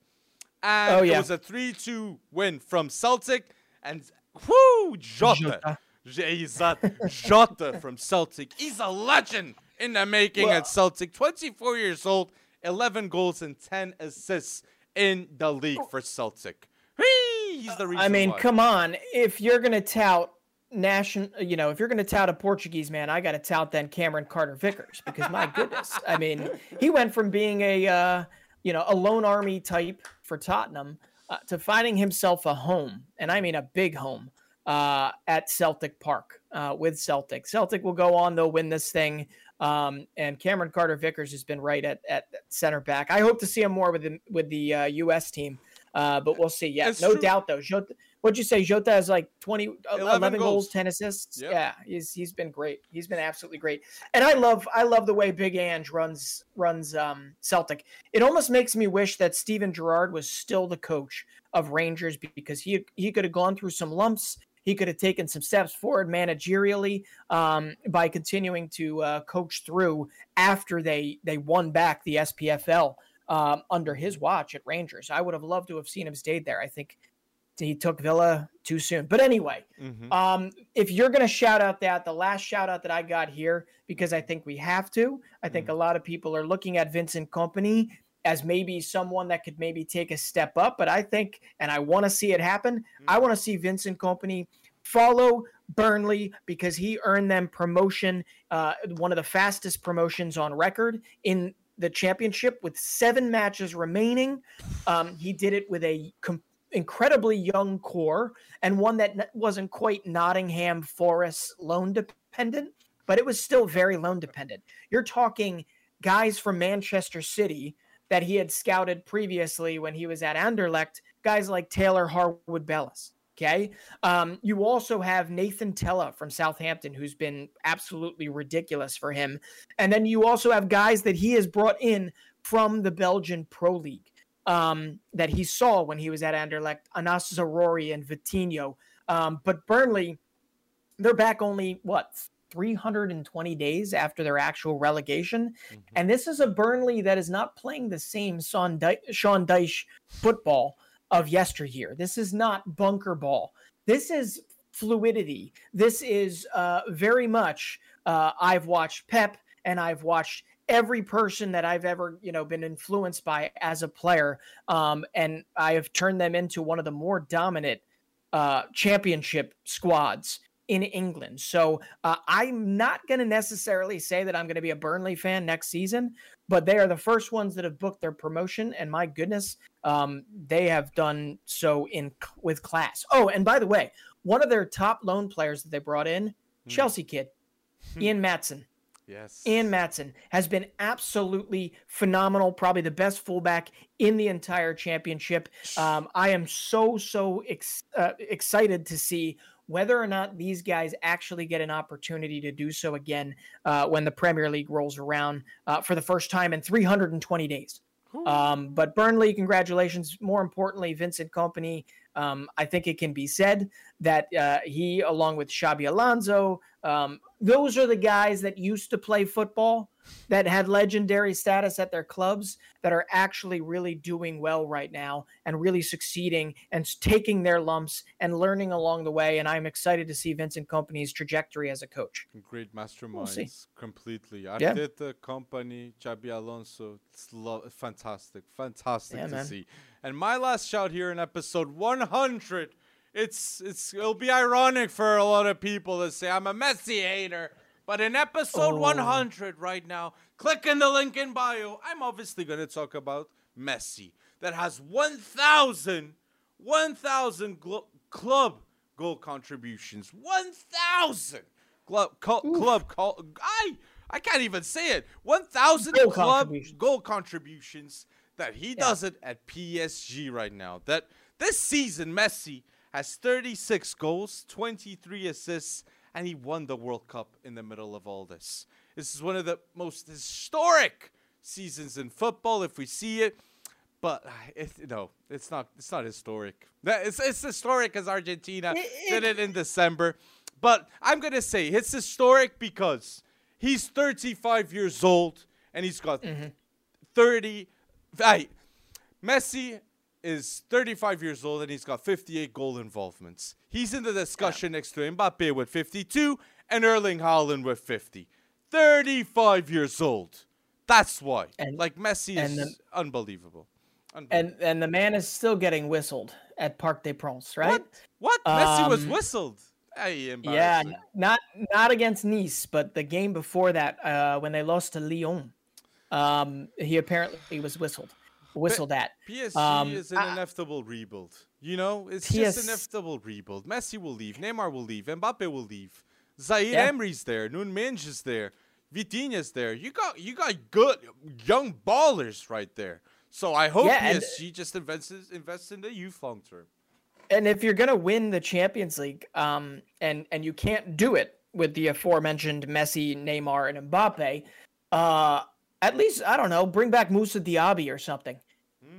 and oh, yeah. it was a three-two win from Celtic, and whoo Jota. Jota. Jota from Celtic. He's a legend in the making well, at Celtic. 24 years old, 11 goals and 10 assists in the league for Celtic. He's the reason. I mean, why. come on. If you're gonna tout national, you know, if you're gonna tout a Portuguese man, I gotta tout then Cameron Carter Vickers because my goodness, I mean, he went from being a uh, you know a lone army type for Tottenham uh, to finding himself a home, and I mean a big home uh, at Celtic Park uh, with Celtic. Celtic will go on; they'll win this thing. Um, and Cameron Carter Vickers has been right at, at center back. I hope to see him more with the with the uh, U.S. team, uh, but we'll see. Yeah, no true. doubt though. Jota, what'd you say? Jota has like 20, 11, 11 goals. goals. 10 assists. Yep. Yeah, he's he's been great. He's been absolutely great. And I love I love the way Big Ange runs runs um, Celtic. It almost makes me wish that Steven Gerrard was still the coach of Rangers because he he could have gone through some lumps he could have taken some steps forward managerially um, by continuing to uh, coach through after they they won back the SPFL um, under his watch at Rangers. I would have loved to have seen him stayed there. I think he took Villa too soon. But anyway, mm-hmm. um, if you're going to shout out that, the last shout out that I got here, because I think we have to, I think mm-hmm. a lot of people are looking at Vincent Kompany as maybe someone that could maybe take a step up. But I think, and I want to see it happen, mm-hmm. I want to see Vincent Kompany follow Burnley because he earned them promotion, uh, one of the fastest promotions on record in the championship with seven matches remaining. Um, he did it with a com- incredibly young core and one that wasn't quite Nottingham Forest loan dependent, but it was still very loan dependent. You're talking guys from Manchester City that he had scouted previously when he was at Anderlecht, guys like Taylor Harwood Bellis. Okay. Um, you also have Nathan Tella from Southampton, who's been absolutely ridiculous for him. And then you also have guys that he has brought in from the Belgian Pro League um, that he saw when he was at Anderlecht, Anas Zaroury and Vitinho. Um, but Burnley, they're back only, what, 320 days after their actual relegation. Mm-hmm. And this is a Burnley that is not playing the same Sean, Dyche football of yesteryear. This is not bunker ball. This is fluidity. This is uh, very much. Uh, I've watched Pep and I've watched every person that I've ever you know been influenced by as a player, um, and I have turned them into one of the more dominant uh, championship squads in England. So uh, I'm not going to necessarily say that I'm going to be a Burnley fan next season, but they are the first ones that have booked their promotion, and my goodness, um, they have done so in with class. Oh, and by the way, one of their top loan players that they brought in, mm. Chelsea kid, Ian Maatsen. Yes. And Maatsen has been absolutely phenomenal, probably the best fullback in the entire championship. Um, I am so, so ex- uh, excited to see whether or not these guys actually get an opportunity to do so again uh, when the Premier League rolls around uh, for the first time in 320 days. Um, but Burnley, congratulations. More importantly, Vincent Kompany. Um, I think it can be said that uh, he, along with Xabi Alonso, um, those are the guys that used to play football that had legendary status at their clubs that are actually really doing well right now and really succeeding and taking their lumps and learning along the way. And I'm excited to see Vincent Kompany's trajectory as a coach. Great masterminds, we'll completely. Arteta, yeah. Kompany, Xabi Alonso, it's lo- fantastic, fantastic yeah, to man. see. And my last shout here in episode 100 it's it's it'll be ironic for a lot of people to say I'm a Messi hater. But in episode oh. 100 right now, click in the link in bio. I'm obviously going to talk about Messi that has 1,000 1,000 gl- club goal contributions. 1,000 club club call I I can't even say it. 1,000 club contributions. goal contributions that he yeah. does it at PSG right now. That this season Messi has 36 goals, 23 assists, and he won the World Cup in the middle of all this. This is one of the most historic seasons in football if we see it. But uh, it, no, it's not. It's not historic. It's it's historic as Argentina did it in December. But I'm gonna say it's historic because he's 35 years old and he's got mm-hmm. 30. Hey, Messi is 35 years old and he's got 58 goal involvements. He's in the discussion next to Mbappe with 52 and Erling Haaland with 50. 35 years old. That's why. And- like Messi and is the- unbelievable. Unbelievable. And and the man is still getting whistled at Parc des Princes, right? What? What? Messi was Um, whistled. Hey, Yeah, not not against Nice, but the game before that, uh, when they lost to Lyon, um, he apparently was whistled, whistled at. PSG Um, is an I- inevitable rebuild. You know, it's PS just inevitable rebuild. Messi will leave, Neymar will leave, Mbappe will leave. Zaire Yeah. Emery's there, Nuno Mendes is there, Vitinha's there. You got you got good young ballers right there. So I hope Yeah, and- PSG just invests invests in the youth long term. And if you're gonna win the Champions League, um, and and you can't do it with the aforementioned Messi, Neymar, and Mbappe, uh, at least I don't know, bring back Moussa Diaby or something.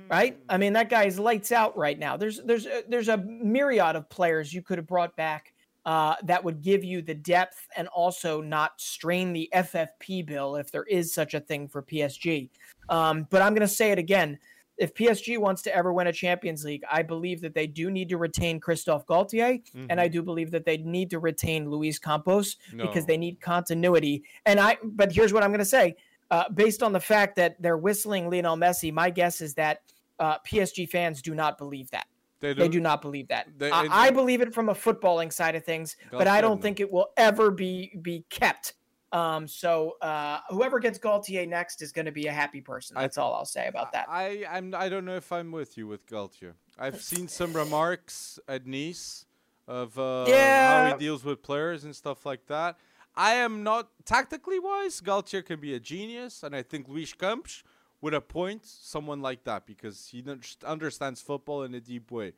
right? I mean, that guy's lights out right now. There's there's a, there's a myriad of players you could have brought back uh, that would give you the depth and also not strain the FFP bill if there is such a thing for PSG. Um, but I'm going to say it again. If PSG wants to ever win a Champions League, I believe that they do need to retain Christophe Galtier, and I do believe that they need to retain Luis Campos because they need continuity. And I, but here's what I'm going to say: uh, based on the fact that they're whistling Lionel Messi, my guess is that uh, PSG fans do not believe that. They, They do not believe that. They- I, and- I believe it from a footballing side of things, but I don't think it will ever be be kept. Um, so uh, whoever gets Galtier next is going to be a happy person. I- That's all I'll say about that. I I'm I don't know if I'm with you with Galtier. I've seen some remarks at Nice of uh, how he deals with players and stuff like that. I am not tactically wise. Galtier can be a genius, and I think Luis Campos would appoint someone like that because he un- understands football in a deep way.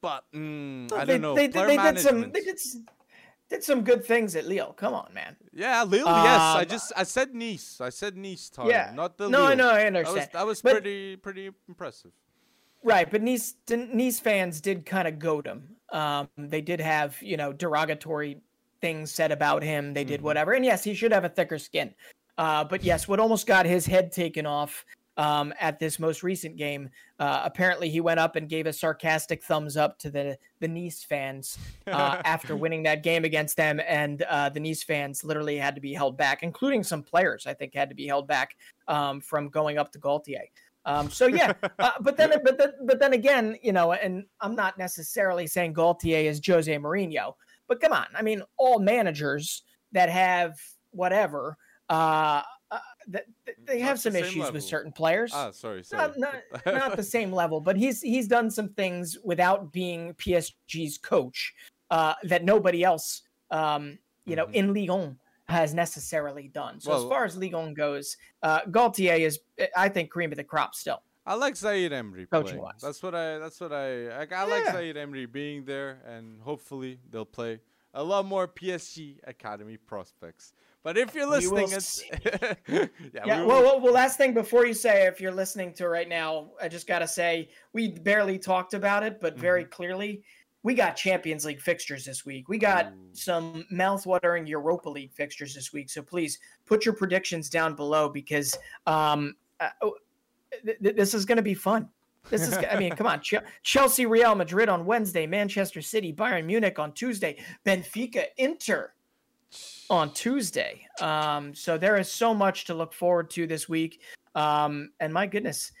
But mm, I they, don't know. They, Player they did some. They did, did some good things at Lille. Come on, man. Yeah, Lille. yes, I Um, just I said Nice. I said Nice time. Yeah. not the No, I Lille. know. I That understand. was that was But- pretty pretty impressive. Right, but Nice Nice fans did kind of goad him. Um, they did have you know derogatory things said about him. They did Mhm. whatever, and yes, he should have a thicker skin. Uh, but yes, what almost got his head taken off um, at this most recent game. Uh, apparently, he went up and gave a sarcastic thumbs up to the the Nice fans uh, (laughs) after winning that game against them, and uh, the Nice fans literally had to be held back, including some players. I think had to be held back um, from going up to Galtier. Um, so yeah, uh, (laughs) but then, but then, but then again, you know, and I'm not necessarily saying Galtier is Jose Mourinho, but come on, I mean, all managers that have whatever, uh, uh they Not have some same issues level. with certain players. ah, sorry, sorry. Not, not, (laughs) not the same level, but he's he's done some things without being PSG's coach uh, that nobody else, um, you know, Mhm. in Ligue 1 has necessarily done. So as far as Ligue 1 goes, uh, Galtier is, I think, cream of the crop still. I like Zaire Emery Coaching wise. That's what I. That's what I. I, I like Yeah. Zaire Emery being there, and hopefully they'll play a lot more PSG academy prospects. But if you're listening, it's (laughs) yeah. Yeah. we Well, well, last thing before you say, if you're listening to right now, I just got to say we barely talked about it, but Mm-hmm. very clearly, we got Champions League fixtures this week. We got Ooh. some mouth-watering Europa League fixtures this week. So please put your predictions down below because um, uh, th- th- this is going to be fun. This is, I mean, come on. Ch- (laughs) Chelsea, Real Madrid on Wednesday, Manchester City, Bayern Munich on Tuesday, Benfica, Inter on Tuesday. Um, so there is so much to look forward to this week. Um, and my goodness,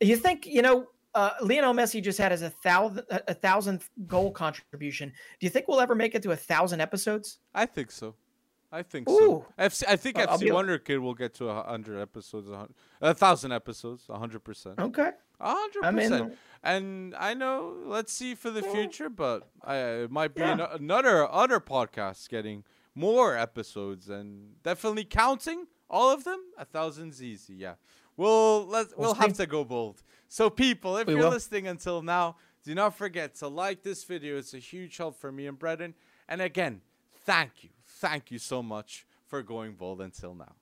you think you know uh, Lionel Messi just had his a thousand a thousandth goal contribution. Do you think we'll ever make it to a thousand episodes? I think so. I think Ooh. so. FC, I think uh, I'll FC Wonderkid will get to a hundred episodes, a thousand episodes, a hundred percent, Okay, a hundred percent. And I know, let's see for the Yeah. future, but I, it might be Yeah. ano- another other podcast getting more episodes and definitely counting all of them. A thousand's easy, yeah. We'll let We'll we'll have to go bold. So people, if We you're will. listening until now, do not forget to like this video. It's a huge help for me and Brendan. And again, thank you, thank you so much for going bold until now.